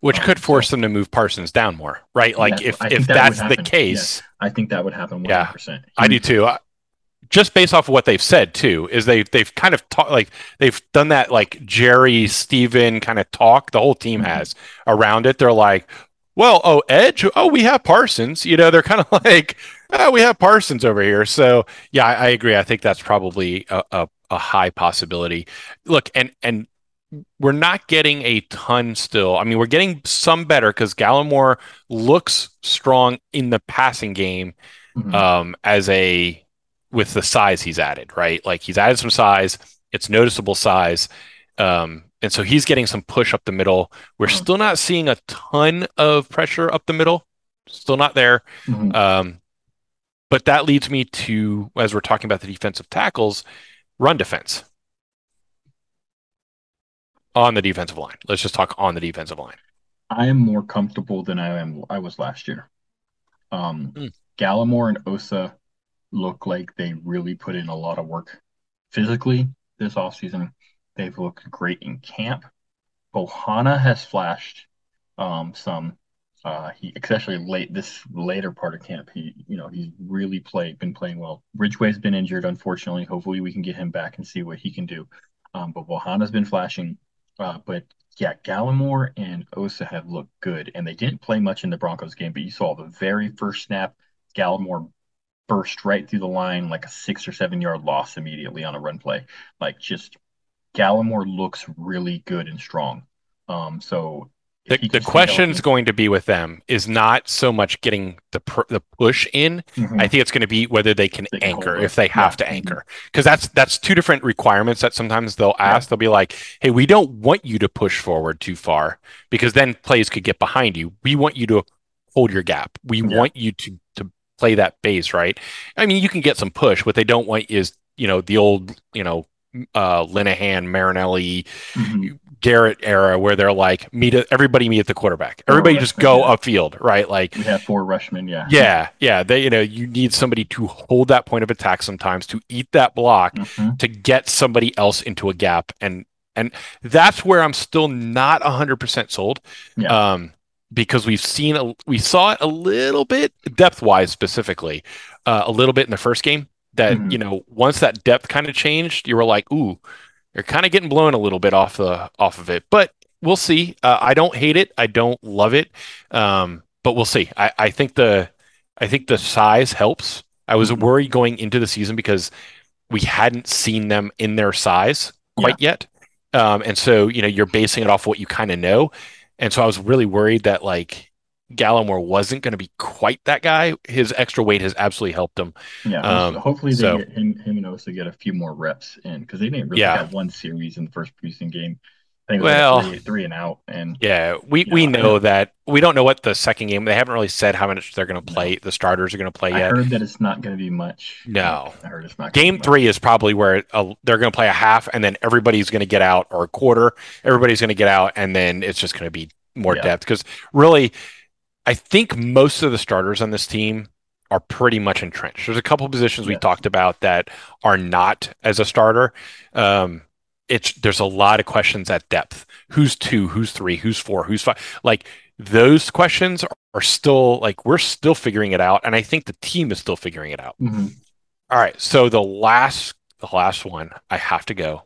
Which um, could force so, them to move Parsons down more, right? Like, if, if that that's the case. I think that would happen 100%. Yeah, I do too. I, just based off of what they've said too, is they they've kind of talked like they've done that like Jerry Steven kind of talk. The whole team mm-hmm. has around it. They're like, well, oh Edge, oh we have Parsons. You know, they're kind of like, oh, we have Parsons over here. So yeah, I, I agree. I think that's probably a, a, a high possibility. Look, and and we're not getting a ton still. I mean, we're getting some better because Gallimore looks strong in the passing game mm-hmm. um, as a with the size he's added, right? Like he's added some size. It's noticeable size. Um, and so he's getting some push up the middle. We're mm-hmm. still not seeing a ton of pressure up the middle. Still not there. Mm-hmm. Um, but that leads me to, as we're talking about the defensive tackles, run defense on the defensive line. Let's just talk on the defensive line. I am more comfortable than I am I was last year. Um, mm. Gallimore and Osa look like they really put in a lot of work physically this offseason. They've looked great in camp. Bohanna has flashed um, some uh, he especially late this later part of camp, he you know he's really played been playing well. Ridgeway's been injured, unfortunately. Hopefully, we can get him back and see what he can do. Um, but Bohanna's been flashing. Uh, but yeah, Gallimore and Osa have looked good, and they didn't play much in the Broncos game. But you saw the very first snap, Gallimore burst right through the line like a six or seven yard loss immediately on a run play. Like just Gallimore looks really good and strong. Um, so the, the question is going to be with them is not so much getting the pr- the push in. Mm-hmm. I think it's going to be whether they can they anchor if they have yeah. to anchor because that's that's two different requirements that sometimes they'll ask. Yeah. They'll be like, "Hey, we don't want you to push forward too far because then plays could get behind you. We want you to hold your gap. We yeah. want you to to play that base right. I mean, you can get some push. What they don't want is you know the old you know uh, Linehan, Marinelli, mm-hmm. Garrett era where they're like meet everybody meet at the quarterback. Everybody just go yeah. upfield, right? Like we have four rushmen, yeah. Yeah, yeah. They you know, you need somebody to hold that point of attack sometimes to eat that block mm-hmm. to get somebody else into a gap and and that's where I'm still not 100% sold. Yeah. Um because we've seen a, we saw it a little bit depth wise specifically uh, a little bit in the first game that mm-hmm. you know once that depth kind of changed you were like ooh you're kind of getting blown a little bit off the off of it, but we'll see. Uh, I don't hate it. I don't love it, um, but we'll see. I, I think the I think the size helps. I was mm-hmm. worried going into the season because we hadn't seen them in their size quite yeah. yet, um, and so you know you're basing it off what you kind of know, and so I was really worried that like Gallimore wasn't going to be quite that guy. His extra weight has absolutely helped him. Yeah, um, hopefully they so, get him, him and Osa get a few more reps in because they didn't really yeah. have one series in the first preseason game. I think well, three, three, and out. And yeah, we, we know that we don't know what the second game. They haven't really said how much they're going to play. No. The starters are going to play I yet. I heard that it's not going to be much. No, I heard it's not. Game three much. is probably where uh, they're going to play a half, and then everybody's going to get out, or a quarter. Everybody's going to get out, and then it's just going to be more yeah. depth because really I think most of the starters on this team are pretty much entrenched. There's a couple positions we talked about that are not as a starter. Um, it's there's a lot of questions at depth. Who's two? Who's three? Who's four? Who's five? Like those questions are, are still like we're still figuring it out, and I think the team is still figuring it out. Mm-hmm. All right, so the last the last one I have to go.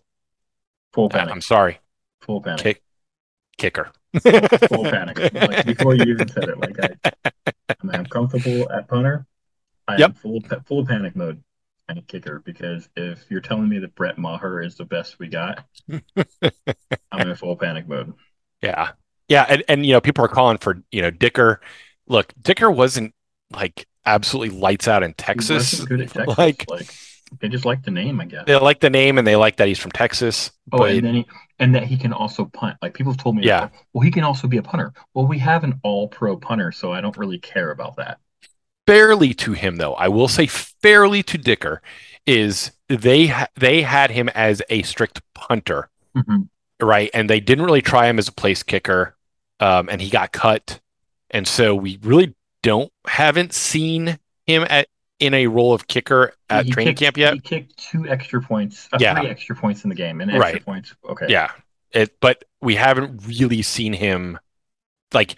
Full panic. I'm sorry. Full panic. Kick, kicker full panic. Like before you even said it, like I, I'm comfortable at punter. I yep. am full full panic mode and kicker because if you're telling me that Brett Maher is the best we got, I'm in full panic mode. Yeah, yeah, and and you know people are calling for you know Dicker. Look, Dicker wasn't like absolutely lights out in Texas. Texas. Like, like they just like the name, I guess. They like the name and they like that he's from Texas. Oh, but... and then he, and that he can also punt. Like people have told me, yeah. well, he can also be a punter. Well, we have an all-pro punter, so I don't really care about that. Fairly to him, though, I will say fairly to Dicker is they ha- they had him as a strict punter, mm-hmm. right? And they didn't really try him as a place kicker, um, and he got cut, and so we really don't haven't seen him at in a role of kicker at he training kicked, camp yet. He kicked two extra points, uh, yeah. three extra points in the game, and extra right. points. Okay. Yeah. It, but we haven't really seen him like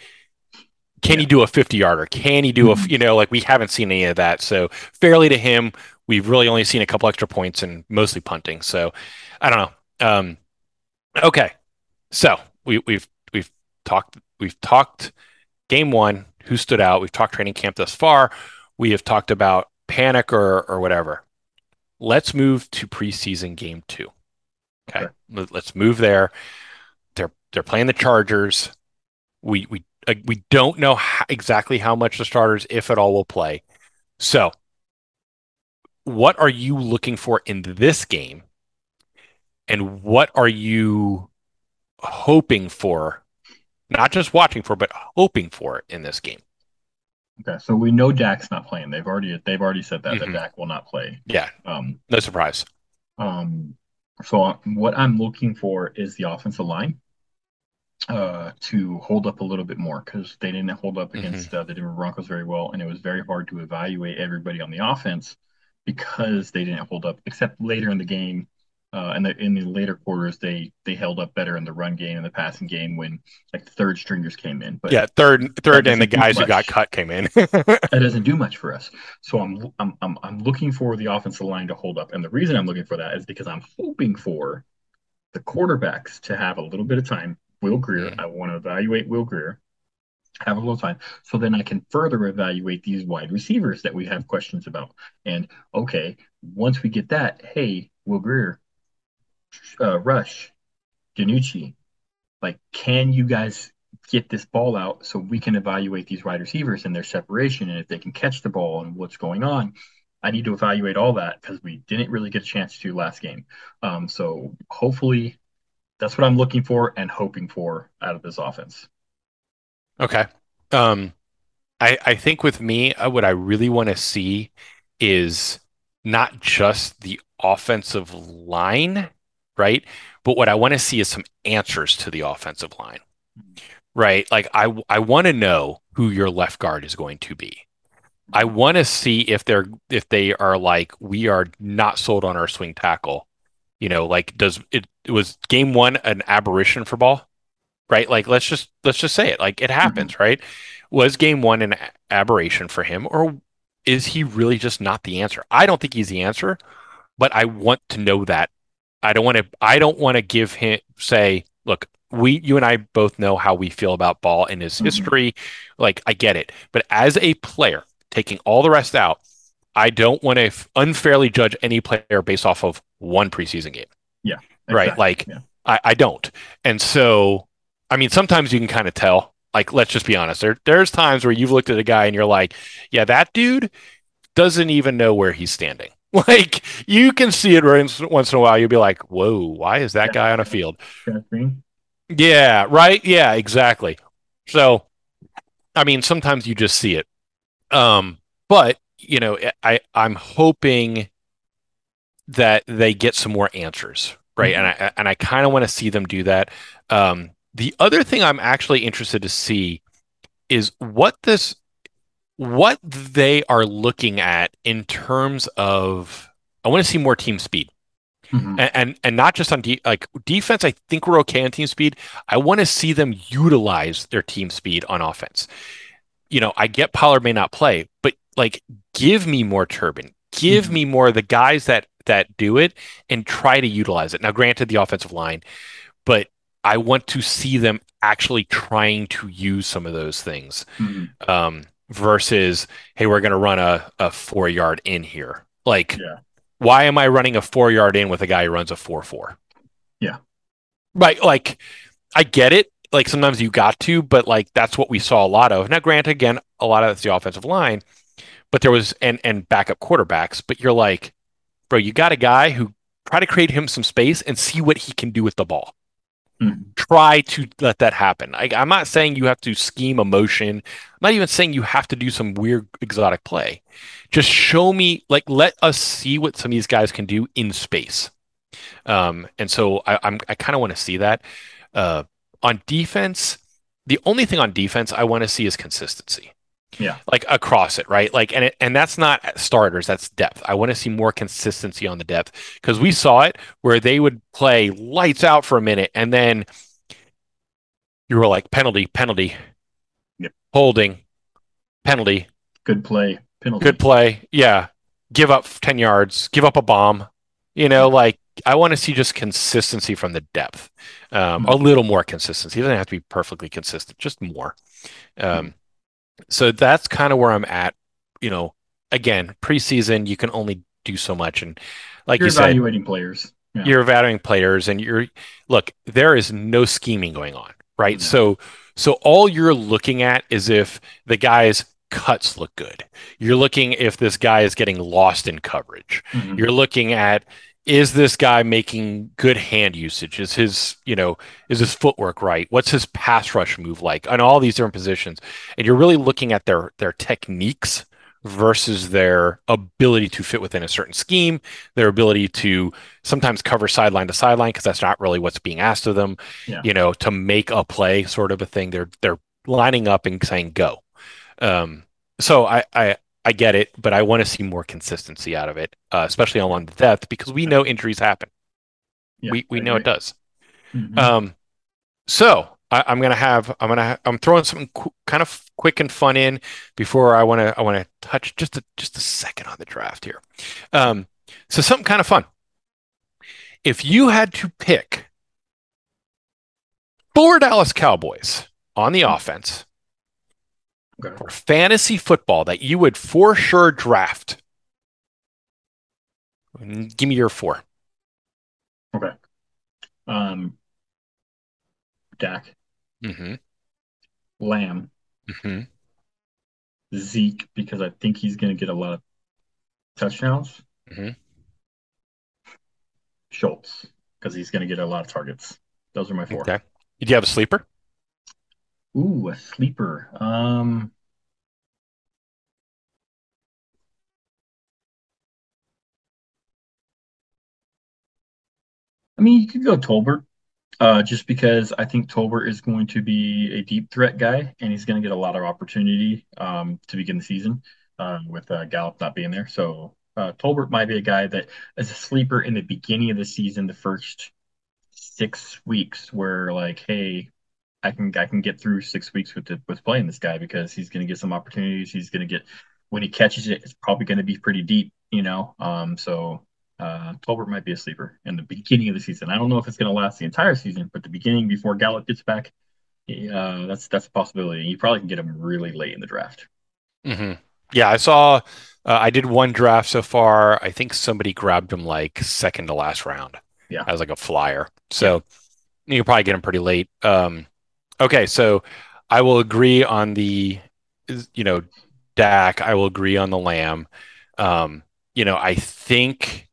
can yeah. he do a 50 yarder? Can he do a, mm-hmm. you know, like we haven't seen any of that. So fairly to him, we've really only seen a couple extra points and mostly punting. So I don't know. Um, okay. So we, we've, we've talked, we've talked game one, who stood out. We've talked training camp thus far. We have talked about panic or or whatever. Let's move to preseason game two. Okay, let's move there. They're they're playing the Chargers. We we uh, we don't know how, exactly how much the starters, if at all, will play. So, what are you looking for in this game, and what are you hoping for? Not just watching for, but hoping for in this game. Okay, so we know Dak's not playing. They've already they've already said that mm-hmm. that Dak will not play. Yeah. Um, no surprise. Um, so what I'm looking for is the offensive line uh, to hold up a little bit more because they didn't hold up against mm-hmm. uh, the Denver Broncos very well, and it was very hard to evaluate everybody on the offense because they didn't hold up. Except later in the game, uh, and the, in the later quarters, they they held up better in the run game and the passing game when like third stringers came in. But yeah, third, third, and the guys who got cut came in. that doesn't do much for us. So I'm, I'm I'm I'm looking for the offensive line to hold up, and the reason I'm looking for that is because I'm hoping for the quarterbacks to have a little bit of time. Will Grier, mm. I want to evaluate Will Grier, have a little time so then i can further evaluate these wide receivers that we have questions about and okay once we get that hey will grier uh, Rush, DiNucci, like, can you guys get this ball out so we can evaluate these wide receivers and their separation and if they can catch the ball and what's going on? I need to evaluate all that because we didn't really get a chance to last game. Um, so hopefully that's what I'm looking for and hoping for out of this offense. Okay. Um, I, I think with me, uh, what I really want to see is not just the offensive line right? But what I want to see is some answers to the offensive line, right? Like I I want to know who your left guard is going to be. I want to see if they're if they are like we are not sold on our swing tackle. You know, like does it, it was game one an aberration for ball, right? Like let's just let's just say it like it happens, mm-hmm. right? Was game one an aberration for him, or is he really just not the answer? I don't think he's the answer, but I want to know that. I don't want to. I don't want to give him say, look, we, you and I both know how we feel about Ball in his mm-hmm. history. Like I get it, but as a player, taking all the rest out, I don't want to f- unfairly judge any player based off of one preseason game. Yeah. Exactly. Right. Like yeah. I, I don't. And so, I mean, sometimes you can kind of tell. Like, let's just be honest. There, there's times where you've looked at a guy and you're like, yeah, that dude doesn't even know where he's standing. Like, you can see it once, once in a while. You'll be like, whoa, why is that yeah. guy on a field? Yeah. Right. Yeah. Exactly. So, I mean, sometimes you just see it. Um, but you know, I I'm hoping that they get some more answers, right? Mm-hmm. And I and I kind of want to see them do that. Um, the other thing I'm actually interested to see is what this what they are looking at in terms of I want to see more team speed. Mm-hmm. And, and, and not just on de- like defense, I think we're okay on team speed. I want to see them utilize their team speed on offense you know, I get Pollard may not play, but like give me more Turpin, give mm-hmm. me more the guys that that do it and try to utilize it. Now, granted, the offensive line, but I want to see them actually trying to use some of those things mm-hmm. um, versus, hey, we're going to run a, a four yard in here. Like, yeah. why am I running a four yard in with a guy who runs a four four? Yeah. Right. Like, I get it like sometimes you got to, but like that's what we saw a lot of. Now, grant again, a lot of it's the offensive line, but there was and and backup quarterbacks. But you're like, bro, you got a guy who try to create him some space and see what he can do with the ball. Mm-hmm. Try to let that happen. I, I'm not saying you have to scheme a motion. I'm not even saying you have to do some weird exotic play. Just show me, like, let us see what some of these guys can do in space. Um, and so I, I'm I kind of want to see that. Uh, on defense, the only thing on defense I want to see is consistency. Yeah. Like across it, right? Like and it, and that's not starters, that's depth. I want to see more consistency on the depth because we saw it where they would play lights out for a minute and then you were like penalty, penalty. Yep. Holding, penalty. Good play, penalty. Good play. Yeah. Give up 10 yards, give up a bomb. You know, like I want to see just consistency from the depth, um, mm-hmm. a little more consistency. It doesn't have to be perfectly consistent, just more. Um. So that's kind of where I'm at. You know, again, preseason you can only do so much, and like you're you evaluating players. Yeah. You're evaluating players, and you're look. There is no scheming going on, right? Mm-hmm. So, so all you're looking at is if the guy's cuts look good. You're looking if this guy is getting lost in coverage. Mm-hmm. You're looking at is this guy making good hand usage? Is his, you know, is his footwork right? What's his pass rush move like on all these different positions? And you're really looking at their their techniques versus their ability to fit within a certain scheme, their ability to sometimes cover sideline to sideline because that's not really what's being asked of them. Yeah. You know, to make a play, sort of a thing. They're they're lining up and saying go. Um, so I, I I get it, but I want to see more consistency out of it, uh, especially along the depth, because we know injuries happen. Yeah, we we know it does. Mm-hmm. Um, so I, am gonna have I'm gonna I'm throwing something qu- kind of quick and fun in before I want to I want to touch just a just a second on the draft here. Um, so something kind of fun. If you had to pick four Dallas Cowboys on the mm-hmm. offense okay. for fantasy football that you would for sure draft? Give me your four. Okay. Um, Dak. Mm-hmm. Lamb. Mm-hmm. Zeke, because I think he's going to get a lot of touchdowns. Mm-hmm. Schultz, because he's going to get a lot of targets. Those are my four. Okay. Did you have a sleeper? Ooh, a sleeper. Um, I mean, you could go Tolbert, uh, just because I think Tolbert is going to be a deep threat guy, and he's going to get a lot of opportunity um, to begin the season uh, with uh, Gallup not being there. So uh, Tolbert might be a guy that is a sleeper in the beginning of the season, the first six weeks, where like, hey, I can I can get through six weeks with the, with playing this guy because he's going to get some opportunities. He's going to get when he catches it, it's probably going to be pretty deep, you know. Um, so uh, Tolbert might be a sleeper in the beginning of the season. I don't know if it's going to last the entire season, but the beginning before Gallup gets back, uh, that's that's a possibility. You probably can get him really late in the draft. Mm-hmm. Yeah, I saw. Uh, I did one draft so far. I think somebody grabbed him like second to last round. Yeah, as like a flyer. So yeah. you probably get him pretty late. Um, okay, so I will agree on the, you know, Dak. I will agree on the Lamb. Um, you know, I think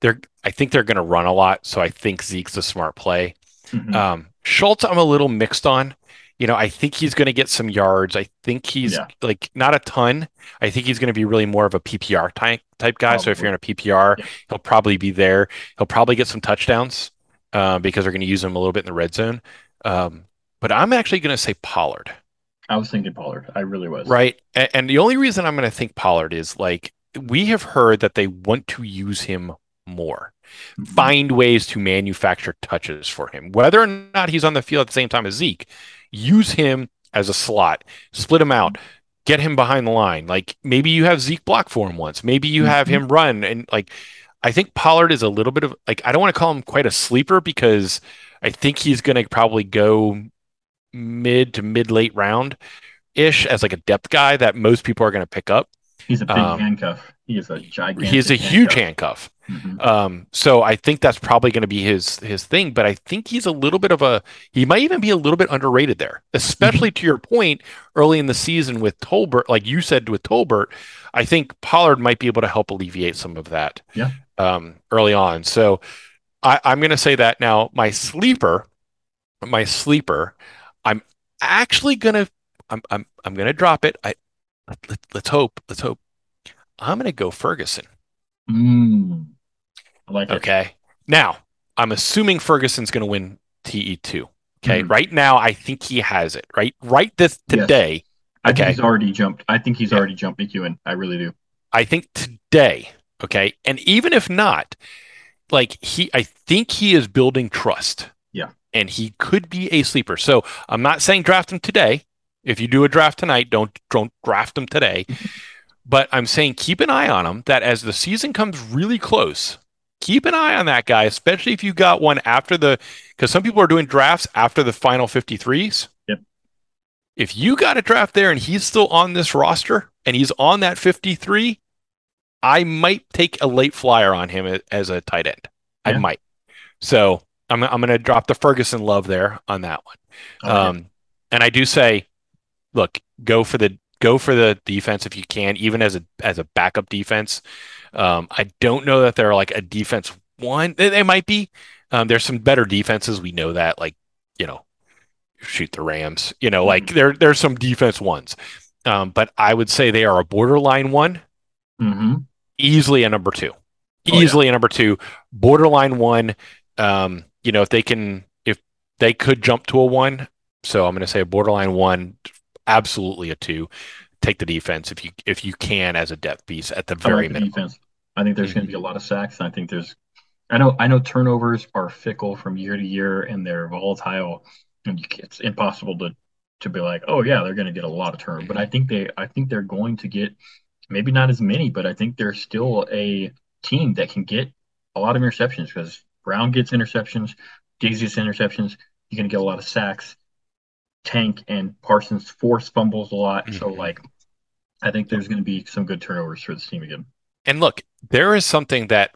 they're I think they're going to run a lot, so I think Zeke's a smart play. Mm-hmm. Um, Schultz, I'm a little mixed on. You know, I think he's going to get some yards. I think he's yeah. like not a ton. I think he's going to be really more of a PPR type type guy. Probably. So if you're in a PPR, yeah. he'll probably be there. He'll probably get some touchdowns uh, because they're going to use him a little bit in the red zone. Um, but I'm actually going to say Pollard. I was thinking Pollard. I really was. Right. And, and the only reason I'm going to think Pollard is like we have heard that they want to use him more. Mm-hmm. Find ways to manufacture touches for him. Whether or not he's on the field at the same time as Zeke, use him as a slot, split him out, get him behind the line. Like maybe you have Zeke block for him once. Maybe you have mm-hmm. him run and like I think Pollard is a little bit of like I don't want to call him quite a sleeper because I think he's going to probably go mid to mid late round ish as like a depth guy that most people are going to pick up. He's a big um, handcuff. He is a gigantic. He is a handcuff. huge handcuff. Mm-hmm. Um, so I think that's probably going to be his his thing. But I think he's a little bit of a. He might even be a little bit underrated there, especially mm-hmm. to your point early in the season with Tolbert, like you said with Tolbert. I think Pollard might be able to help alleviate some of that. Yeah. Um, early on, so I, I'm going to say that now. My sleeper, my sleeper, I'm actually going to. I'm I'm I'm to drop it. I let, us hope. Let's hope. I'm going to go Ferguson. Mm, I like it. Okay. Now, I'm assuming Ferguson's going to win TE2. Okay. Mm. Right now, I think he has it. Right. Right this today. Yes. I okay. think he's already jumped. I think he's yeah. already jumped McKeon. I really do. I think today. Okay. And even if not, like he, I think he is building trust. Yeah. And he could be a sleeper. So I'm not saying draft him today. If you do a draft tonight, don't don't draft him today. but I'm saying keep an eye on him. That as the season comes really close, keep an eye on that guy, especially if you got one after the because some people are doing drafts after the final 53s. Yep. If you got a draft there and he's still on this roster and he's on that 53, I might take a late flyer on him as a tight end. Yeah. I might. So I'm I'm going to drop the Ferguson love there on that one. Okay. Um, and I do say look, go for the go for the defense if you can, even as a as a backup defense. Um, I don't know that they're like a defense one. They, they might be. Um, there's some better defenses. We know that, like you know, shoot the Rams. You know, like mm-hmm. there there's some defense ones. Um, but I would say they are a borderline one, mm-hmm. easily a number two, easily yeah. a number two, borderline one. Um, you know, if they can, if they could jump to a one, so I'm going to say a borderline one absolutely a two. Take the defense if you if you can as a depth piece at the very like the minimum. Defense. I think there's mm-hmm. going to be a lot of sacks. and I think there's, I know I know turnovers are fickle from year to year and they're volatile, and it's impossible to to be like, oh yeah, they're going to get a lot of turn. But I think they I think they're going to get maybe not as many, but I think they're still a team that can get a lot of interceptions because Brown gets interceptions, Diggs gets interceptions. You're going to get a lot of sacks. Tank and Parsons force fumbles a lot. Mm-hmm. So like I think there's going to be some good turnovers for this team again. And look, there is something that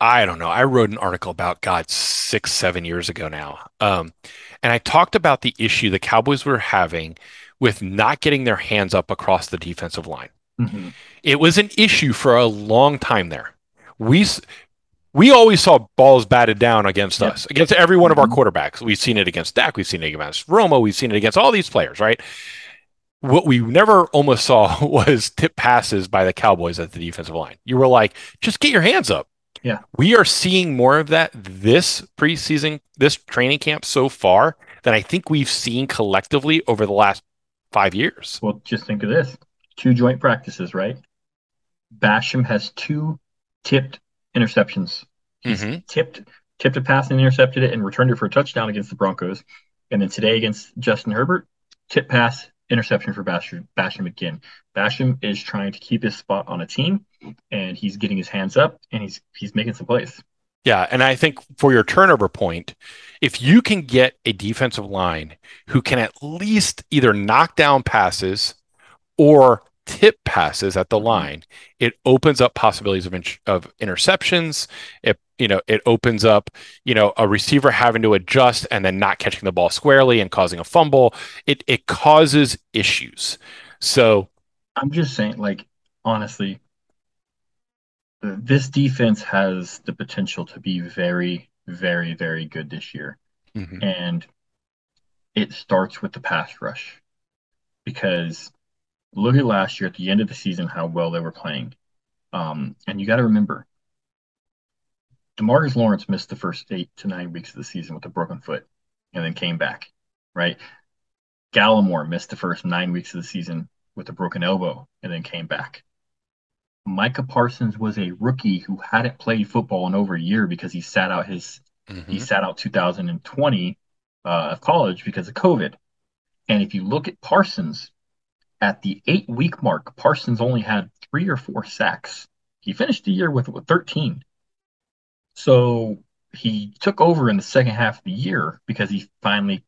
I don't know. I wrote an article about God six, seven years ago now. Um, and I talked about the issue the Cowboys were having with not getting their hands up across the defensive line. Mm-hmm. It was an issue for a long time there. We we always saw balls batted down against yep. us, against every one of our mm-hmm. quarterbacks. We've seen it against Dak, we've seen it against Romo, we've seen it against all these players, right? What we never almost saw was tip passes by the Cowboys at the defensive line. You were like, just get your hands up. Yeah. We are seeing more of that this preseason, this training camp so far than I think we've seen collectively over the last five years. Well, just think of this two joint practices, right? Basham has two tipped interceptions. He's mm-hmm. tipped tipped a pass and intercepted it and returned it for a touchdown against the Broncos. And then today against Justin Herbert, tip pass, interception for Basham, Basham again. Basham is trying to keep his spot on a team, and he's getting his hands up, and he's he's making some plays. Yeah, and I think for your turnover point, if you can get a defensive line who can at least either knock down passes or tip passes at the mm-hmm. line, it opens up possibilities of, in- of interceptions. It you know it opens up you know a receiver having to adjust and then not catching the ball squarely and causing a fumble. It it causes issues. So I'm just saying, like honestly, this defense has the potential to be very, very, very good this year, mm-hmm. and it starts with the pass rush because look at last year at the end of the season how well they were playing. Um, and you got to remember, Demarcus Lawrence missed the first eight to nine weeks of the season with a broken foot and then came back, right? Gallimore missed the first nine weeks of the season with a broken elbow and then came back. Micah Parsons was a rookie who hadn't played football in over a year because he sat out his mm-hmm. he sat out 2020 uh, of college because of COVID. And if you look at Parsons, at the eight week mark, Parsons only had three or four sacks. He finished the year with, with 13. So he took over in the second half of the year because he finally,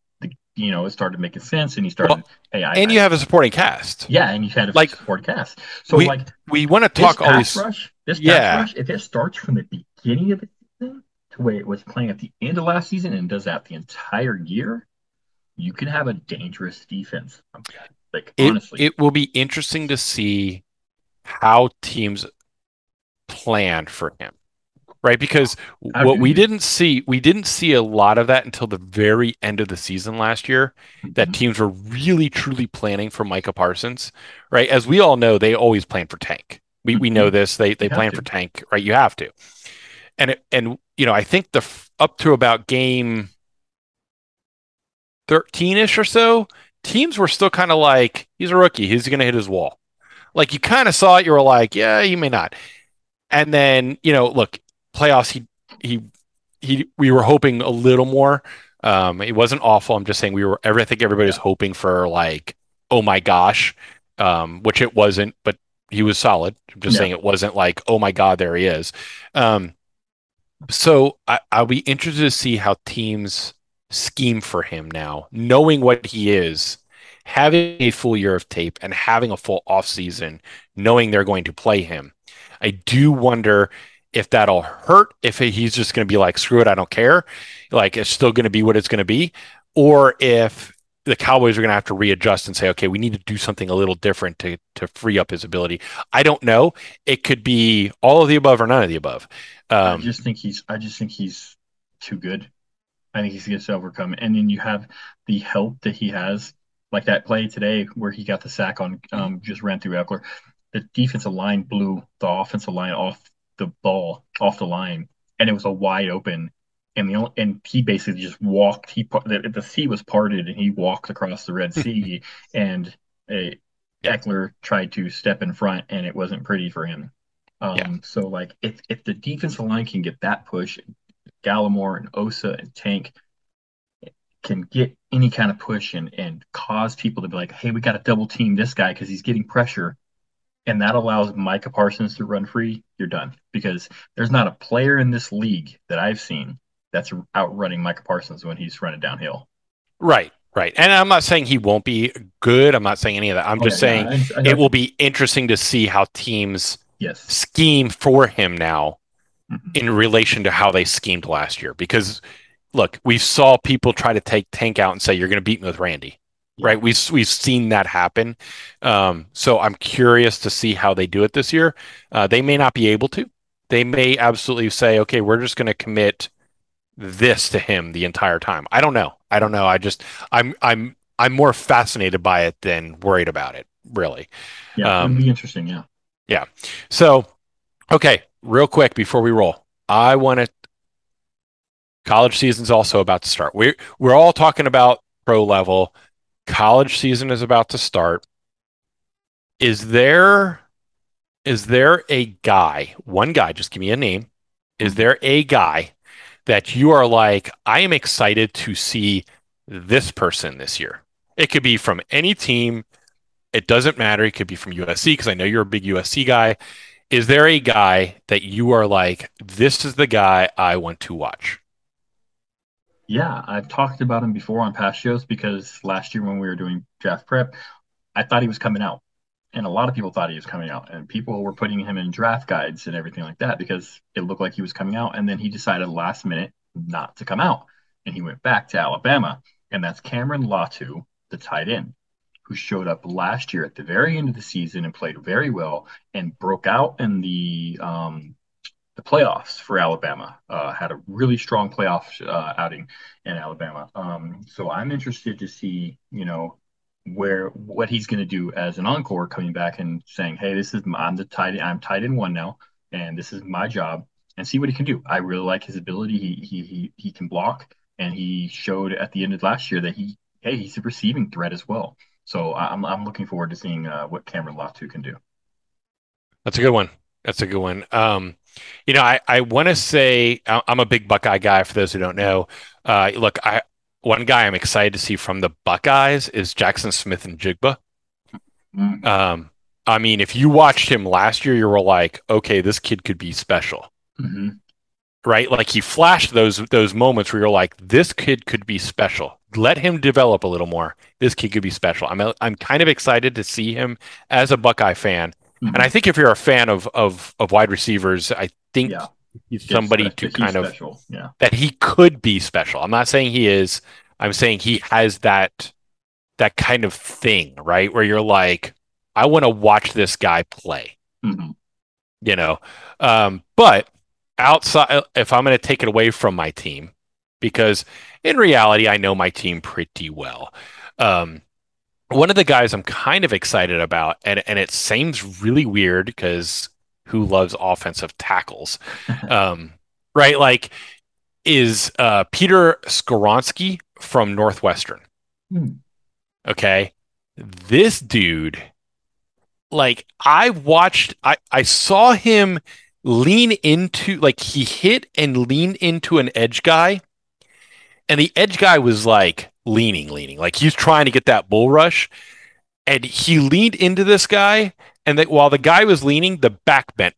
you know, it started making sense and he started. Well, hey, I, and you I, have a supporting cast. Yeah, and you had a like, supporting cast. So we, like we want to talk all these. Rush, this yeah. rush, if it starts from the beginning of the season to where it was playing at the end of last season and does that the entire year, you can have a dangerous defense. Like it, honestly, it will be interesting to see how teams plan for him. Right, because what we didn't see, we didn't see a lot of that until the very end of the season last year. That mm-hmm. teams were really truly planning for Micah Parsons, right? As we all know, they always plan for Tank. We we know mm-hmm. this. They they plan for Tank, right? You have to, and it, and you know I think the up to about game thirteen ish or so, teams were still kind of like, he's a rookie. He's going to hit his wall. Like you kind of saw it. You were like, yeah, he may not. And then, you know, look, playoffs, he, he, he, we were hoping a little more. Um, it wasn't awful. I'm just saying we were, I think everybody was hoping for like, oh my gosh, um, which it wasn't, but he was solid. I'm just yeah. saying it wasn't like, oh my God, there he is. Um, so I, I'll be interested to see how teams scheme for him now, knowing what he is, having a full year of tape and having a full offseason, knowing they're going to play him. I do wonder if that'll hurt, if he's just going to be like, screw it, I don't care. Like it's still going to be what it's going to be. Or if the Cowboys are going to have to readjust and say, okay, we need to do something a little different to, to free up his ability. I don't know. It could be all of the above or none of the above. Um, I just think he's, I just think he's too good. I think he gets to overcome. And then you have the help that he has, like that play today where he got the sack on, um, just ran through Ekeler. The defensive line blew the offensive line off the ball, off the line, and it was a wide open. And the and he basically just walked. He the, the sea was parted, and he walked across the Red Sea. and a, Ekeler tried to step in front, and it wasn't pretty for him. Um, yeah. So like if if the defensive line can get that push, Gallimore and Osa and Tank can get any kind of push and, and cause people to be like, hey, we got to double team this guy because he's getting pressure. And that allows Micah Parsons to run free, you're done. Because there's not a player in this league that I've seen that's outrunning Micah Parsons when he's running downhill. Right, right. And I'm not saying he won't be good. I'm not saying any of that. I'm just saying I, I it will be interesting to see how teams yes. scheme for him now. In relation to how they schemed last year. Because look, we saw people try to take Tank out and say you're going to beat me with Randy. Yeah. Right, we've we've seen that happen, um, so I'm curious to see how they do it this year. Uh, they may not be able to. They may absolutely say, "Okay, we're just going to commit this to him the entire time." I don't know. I don't know. I just I'm I'm I'm more fascinated by it than worried about it. Really. Yeah, um, it'd be interesting. Yeah. Yeah. So, okay, real quick before we roll. I want to. College season's also about to start. We're we're all talking about pro level. College season is about to start. Is there is there a guy, one guy, just give me a name. Is there a guy that you are like, I am excited to see this person this year? It could be from any team. It doesn't matter. It could be from USC because I know you're a big USC guy. Is there a guy that you are like, this is the guy I want to watch? Yeah, I've talked about him before on past shows because last year when we were doing draft prep, I thought he was coming out. And a lot of people thought he was coming out. And people were putting him in draft guides and everything like that because it looked like he was coming out. And then he decided last minute not to come out. And he went back to Alabama. And that's Cameron Latu, the tight end, who showed up last year at the very end of the season and played very well and broke out in the um, the playoffs for Alabama. Uh, had a really strong playoff uh, outing in Alabama. Um, so I'm interested to see, you know, where what he's going to do as an encore, coming back and saying, "Hey, this is I'm the tight I'm tight in one now, and this is my job." And see what he can do. I really like his ability. He he he he can block, and he showed at the end of last year that he hey he's a receiving threat as well. So I'm I'm looking forward to seeing uh, what Cameron Latu can do. That's a good one. That's a good one. Um, you know, I, I want to say I'm a big Buckeye guy. For those who don't know, uh, look, I one guy I'm excited to see from the Buckeyes is Jackson Smith-Njigba. Mm-hmm. Um, I mean, if you watched him last year, you were like, okay, this kid could be special, mm-hmm. right? Like he flashed those those moments where you're like, this kid could be special. Let him develop a little more. This kid could be special. I'm I'm kind of excited to see him as a Buckeye fan Mm-hmm. And I think if you're a fan of of of wide receivers, I think yeah. he's somebody to kind of yeah. that he could be special. I'm not saying he is. I'm saying he has that that kind of thing, right? Where you're like, I want to watch this guy play. Mm-hmm. You know, um, but outside, if I'm going to take it away from my team, because in reality, I know my team pretty well. Um, one of the guys I'm kind of excited about, and, and it seems really weird because who loves offensive tackles? um, right? Like, is uh, Peter Skoronski from Northwestern. Hmm. Okay. This dude, like, I watched, I, I saw him lean into, like, he hit and lean into an edge guy. And the edge guy was like, leaning, leaning. Like he's trying to get that bull rush. And he leaned into this guy, and that while the guy was leaning, the back bent.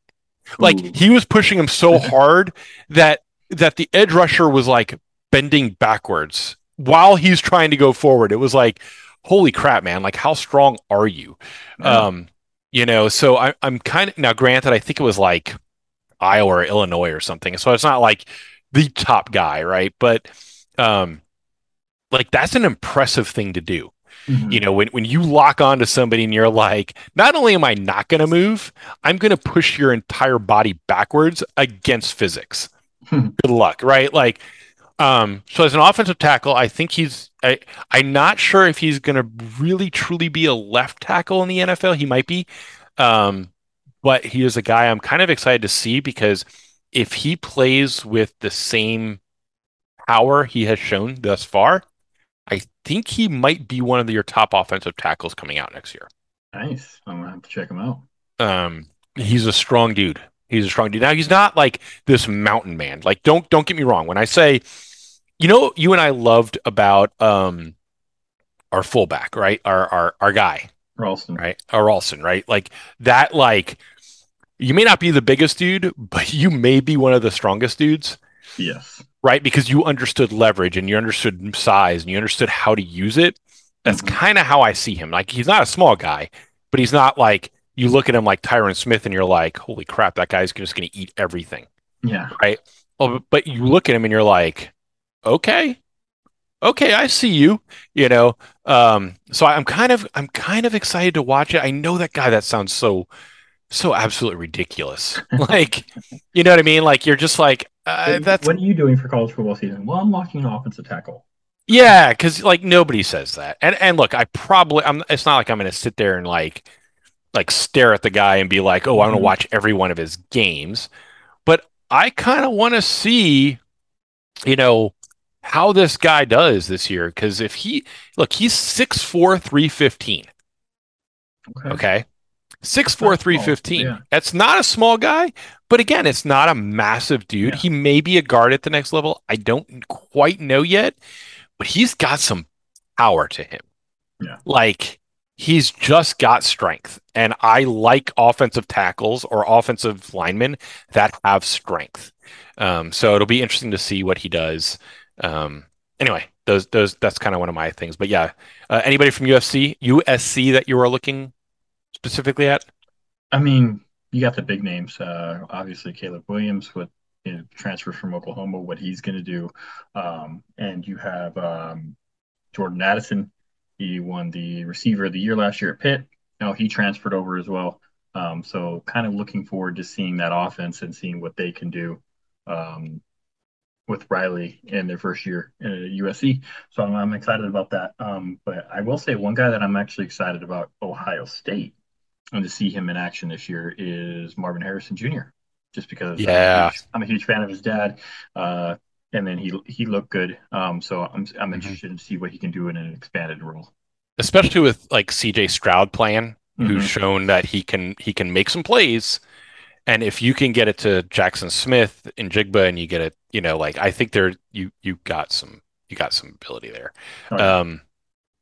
Like Ooh. he was pushing him so hard that that the edge rusher was like bending backwards while he's trying to go forward. It was like, holy crap, man! Like how strong are you? Yeah. Um, you know, so I, I'm kind of now. Granted, I think it was like Iowa or Illinois or something, so it's not like the top guy, right? But um, like that's an impressive thing to do. Mm-hmm. You know, when, when you lock onto somebody and you're like, not only am I not going to move, I'm going to push your entire body backwards against physics. Hmm. Good luck, right? Like, um, so as an offensive tackle, I think he's. I, I'm not sure if he's going to really truly be a left tackle in the NFL. He might be, um, but he is a guy I'm kind of excited to see because if he plays with the same power he has shown thus far, I think he might be one of your top offensive tackles coming out next year. Nice. I'm gonna have to check him out. Um, he's a strong dude. He's a strong dude. Now he's not like this mountain man. Like don't don't get me wrong. When I say, you know, you and I loved about um our fullback, right? Our our our guy, Ralston, right? Our Ralston, right? Like that. Like you may not be the biggest dude, but you may be one of the strongest dudes. Yes right? Because you understood leverage and you understood size and you understood how to use it. That's mm-hmm. kind of how I see him. Like he's not a small guy, but he's not like you look at him like Tyron Smith and you're like, holy crap, that guy's just going to eat everything. Yeah. Right. Well, but you look at him and you're like, okay, okay, I see you. You know. Um. So I'm kind of I'm kind of excited to watch it. I know that guy. That sounds so so absolutely ridiculous. like, you know what I mean? Like you're just like, uh, that's what are you doing for college football season? Well, I'm watching an offensive tackle. Yeah, because like nobody says that. And and look, I probably I'm. It's not like I'm going to sit there and like like stare at the guy and be like, oh, I'm going to watch every one of his games. But I kind of want to see, you know, how this guy does this year. Because if he look, he's six four three fifteen. Okay. okay? 6'4, 315. Yeah. That's not a small guy, but again, it's not a massive dude. Yeah. He may be a guard at the next level. I don't quite know yet, but he's got some power to him. Yeah. Like he's just got strength. And I like offensive tackles or offensive linemen that have strength. Um, so it'll be interesting to see what he does. Um, anyway, those those that's kind of one of my things. But yeah, uh, anybody from UFC USC that you are looking specifically at? I mean, you got the big names. Uh, obviously, Caleb Williams with you know, transfer from Oklahoma, what he's going to do, um, and you have um, Jordan Addison. He won the receiver of the year last year at Pitt. Now he transferred over as well. Um, so kind of looking forward to seeing that offense and seeing what they can do um, with Riley in their first year at USC. So I'm, I'm excited about that. Um, but I will say one guy that I'm actually excited about Ohio State and to see him in action this year is Marvin Harrison Jr. Just because yeah, I'm a huge, I'm a huge fan of his dad, uh, and then he he looked good. Um, so I'm I'm mm-hmm. interested mm-hmm. to see what he can do in an expanded role, especially with like C.J. Stroud playing, mm-hmm. who's shown that he can he can make some plays. And if you can get it to Jackson Smith-Njigba, and you get it, you know, like I think there you you got some you got some ability there. Right. Um,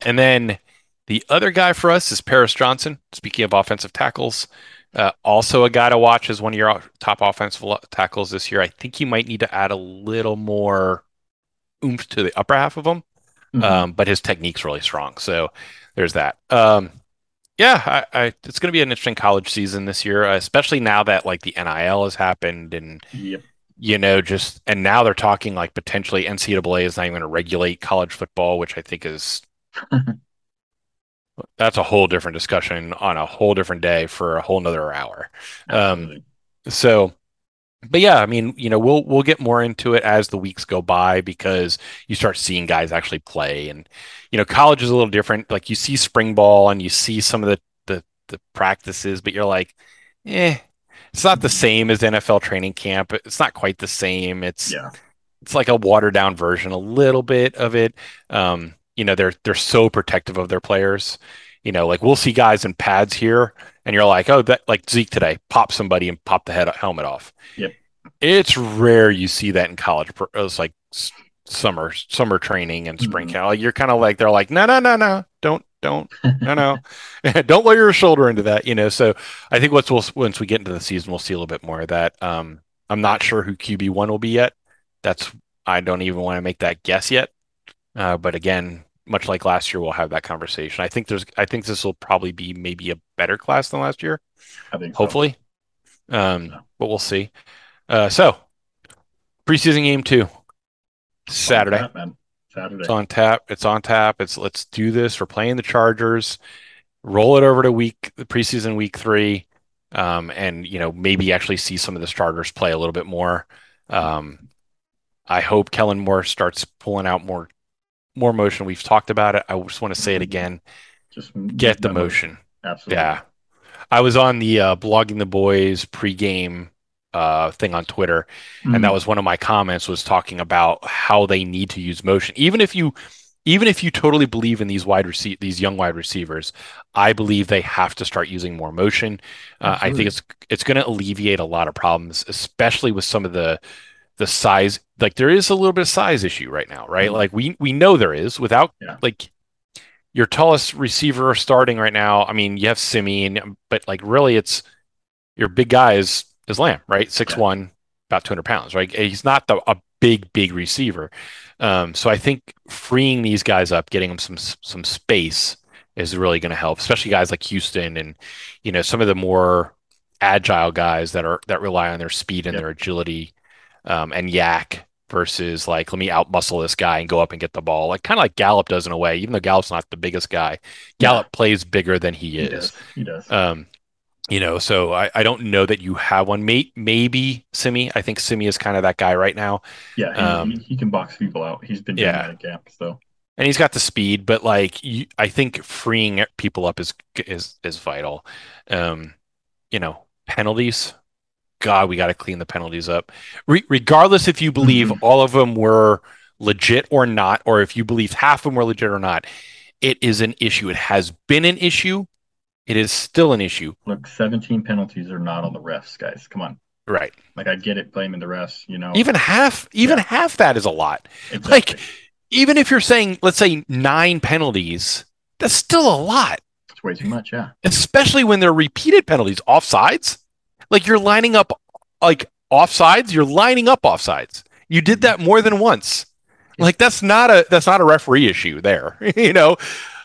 and then the other guy for us is Paris Johnson. Speaking of offensive tackles, uh, also a guy to watch as one of your top offensive tackles this year. I think you might need to add a little more oomph to the upper half of him, mm-hmm. um, but his technique's really strong. So there's that. Um, yeah, I, I, it's going to be an interesting college season this year, especially now that like the NIL has happened and. Yep you know, just and now they're talking like potentially NCAA is not even going to regulate college football, which I think is that's a whole different discussion on a whole different day for a whole nother hour. Um, so, but yeah, I mean, you know, we'll we'll get more into it as the weeks go by because you start seeing guys actually play, and you know, college is a little different. Like you see spring ball and you see some of the the, the practices, but you're like, eh, it's not the same as NFL training camp. It's not quite the same. It's yeah. It's like a watered down version, a little bit of it. Um, you know they're they're so protective of their players. You know, like we'll see guys in pads here, and you're like, oh, that like Zeke today, pop somebody and pop the head helmet off. Yep. It's rare you see that in college. It's like summer summer training and spring mm-hmm. camp. Like you're kind of like they're like, no, no, no, no, don't don't no no don't lower your shoulder into that you know so i think once we'll once we get into the season we'll see a little bit more of that um i'm not sure who qb1 will be yet that's i don't even want to make that guess yet uh, but again much like last year, we'll have that conversation. I think there's, I think this will probably be maybe a better class than last year. I think, hopefully, so. um, yeah. but we'll see. Uh, so preseason game two, Saturday. Tap, Saturday. It's on tap. It's on tap. It's let's do this. We're playing the Chargers. Roll it over to week the preseason week three, um, and you know maybe actually see some of the starters play a little bit more. Um, I hope Kellen Moore starts pulling out more more motion. We've talked about it. I just want to say it mm-hmm. again. Just get the motion. motion. Absolutely. Yeah. I was on the uh, blogging the boys pregame uh, thing on Twitter, mm-hmm. and that mm-hmm. was one of my comments was talking about how they need to use motion. Even if you, even if you totally believe in these wide receive these young wide receivers, I believe they have to start using more motion. Uh, I think it's it's going to alleviate a lot of problems, especially with some of the the size like there is a little bit of size issue right now right mm-hmm. like we we know there is without yeah. like your tallest receiver starting right now i mean you have Siemian, but like really it's your big guy is is Lamb right Six yeah. one, about 200 pounds right he's not the, a big big receiver um, so i think freeing these guys up getting them some some space is really going to help especially guys like Houston and you know some of the more agile guys that are that rely on their speed and yep. their agility um, and YAC versus like let me outmuscle this guy and go up and get the ball. Like kind of like Gallup does in a way even though Gallup's not the biggest guy Gallup yeah. plays bigger than he, he is. does. he does. Um you know so I, I don't know that you have one. May, maybe Simi. I think Simi is kind of that guy right now. Yeah he, um, he, he can box people out. He's been doing yeah. that camp so. And he's got the speed but like you, I think freeing people up is is is vital. Um you know penalties God, we got to clean the penalties up. Re- regardless if you believe mm-hmm. all of them were legit or not, or if you believe half of them were legit or not, it is an issue. It has been an issue. It is still an issue. Look, 17 penalties are not on the refs, guys. Come on. Right. Like I get it blaming the refs, you know. Even half even yeah. half that is a lot. Exactly. Like even if you're saying let's say 9 penalties, that's still a lot. It's way too much, yeah. Especially when they're repeated penalties, offsides. Like you're lining up like offsides, you're lining up offsides. You did that more than once. Like that's not a that's not a referee issue there. you know.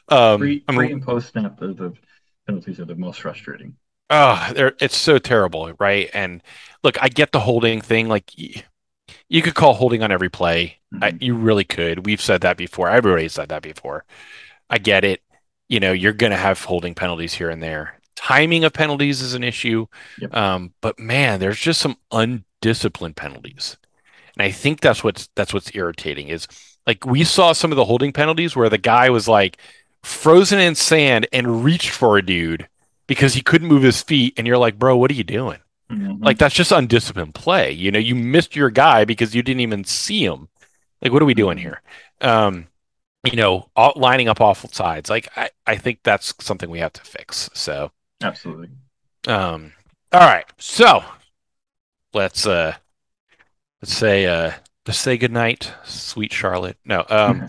Um pre, pre I mean, and post snap the, the penalties are the most frustrating. Oh, it's so terrible, right? And look, I get the holding thing. Like, you could call holding on every play. Mm-hmm. I, you really could. We've said that before. Everybody said that before. I get it. You know, you're going to have holding penalties here and there. Timing of penalties is an issue. Yep. Um, but man, there's just some undisciplined penalties. And I think that's what's that's what's irritating is like we saw some of the holding penalties where the guy was like frozen in sand and reached for a dude because he couldn't move his feet and you're like, "Bro, what are you doing?" Mm-hmm. Like that's just undisciplined play. You know, you missed your guy because you didn't even see him. Like, what are we doing mm-hmm. here? Um, you know, all, lining up offsides. Like, I, I think that's something we have to fix. So, absolutely. Um, all right. So, let's uh, let's say uh, let's say goodnight, sweet Charlotte. No, um,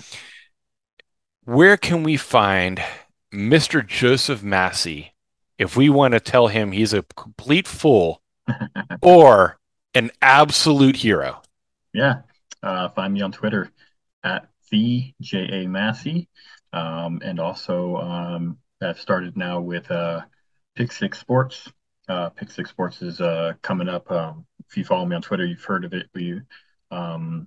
where can we find Mr. Joseph Massey if we want to tell him he's a complete fool or an absolute hero? Yeah. Uh, find me on Twitter at the J A Massey. Um, and also, um, I've started now with uh, Pick Six Sports. Uh, Pick Six Sports is uh, coming up. Um, if you follow me on Twitter, you've heard of it. We um,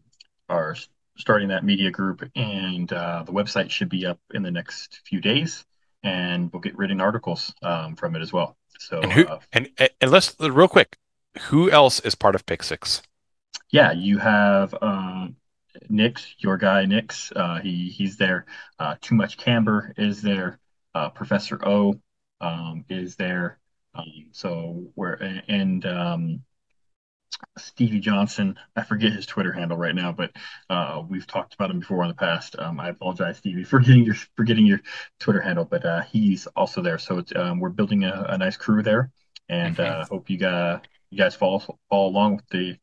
are starting that media group, and uh, the website should be up in the next few days, and we'll get written articles um, from it as well. So, and, who, uh, and and let's real quick, who else is part of Pick Six? Yeah, you have um, Nix, your guy Nix. Uh, he he's there. Uh, Too much Camber is there. Uh, Professor O um, is there. Um, so we're and um, Stevie Johnson. I forget his Twitter handle right now, but uh, we've talked about him before in the past. Um, I apologize, Stevie, for getting your for getting your Twitter handle, but uh, he's also there. So um, we're building a, a, nice crew there, and mm-hmm. uh, hope you guys you guys follow follow along with the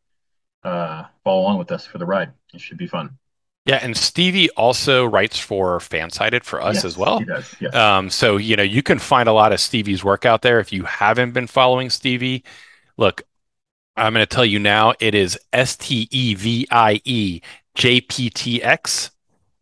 uh, follow along with us for the ride. It should be fun. Yeah, and Stevie also writes for Fansided for us yes, as well. Does, yes. Um, so you know you can find a lot of Stevie's work out there. If you haven't been following Stevie, look, I'm going to tell you now. It is S T E V I E J P T X.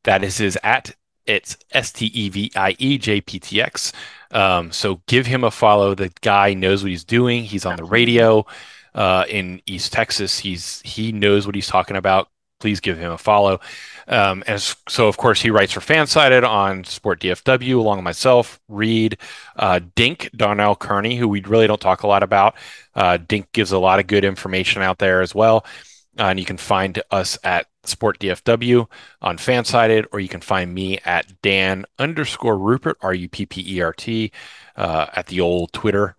That is his at. It's S T E V I E J P T X. Um, so give him a follow. The guy knows what he's doing. He's on the radio uh, in East Texas. He's he knows what he's talking about. Please give him a follow. Um, as so, of course, he writes for Fansided on Sport DFW, along with myself, Reed, uh, Dink, Darnell Kearney, who we really don't talk a lot about. Uh, Dink gives a lot of good information out there as well. Uh, and you can find us at Sport DFW on Fansided, or you can find me at Dan underscore Ruppert, R U P P E R T, uh, at the old Twitter.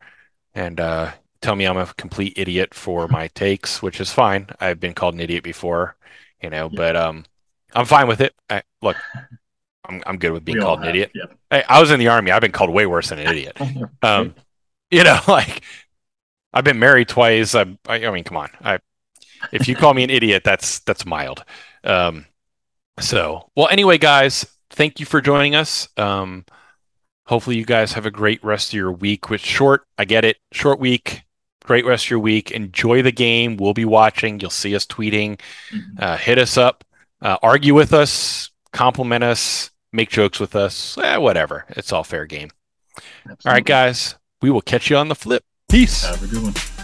And uh, tell me I'm a complete idiot for my takes, which is fine. I've been called an idiot before, you know, yeah. but um, I'm fine with it. I, look, I'm, I'm good with being called an idiot. Hey, I was in the army. I've been called way worse than an idiot. Um, you know, like I've been married twice. I, I, I mean, come on. I, if you call me an idiot, that's that's mild. Um, so, well, anyway, guys, thank you for joining us. Um, hopefully, you guys have a great rest of your week. Which short, I get it, short week. Great rest of your week. Enjoy the game. We'll be watching. You'll see us tweeting. Mm-hmm. Uh, hit us up. Uh, argue with us. Compliment us. Make jokes with us. Eh, whatever. It's all fair game. Absolutely. All right, guys. We will catch you on the flip. Peace. Have a good one.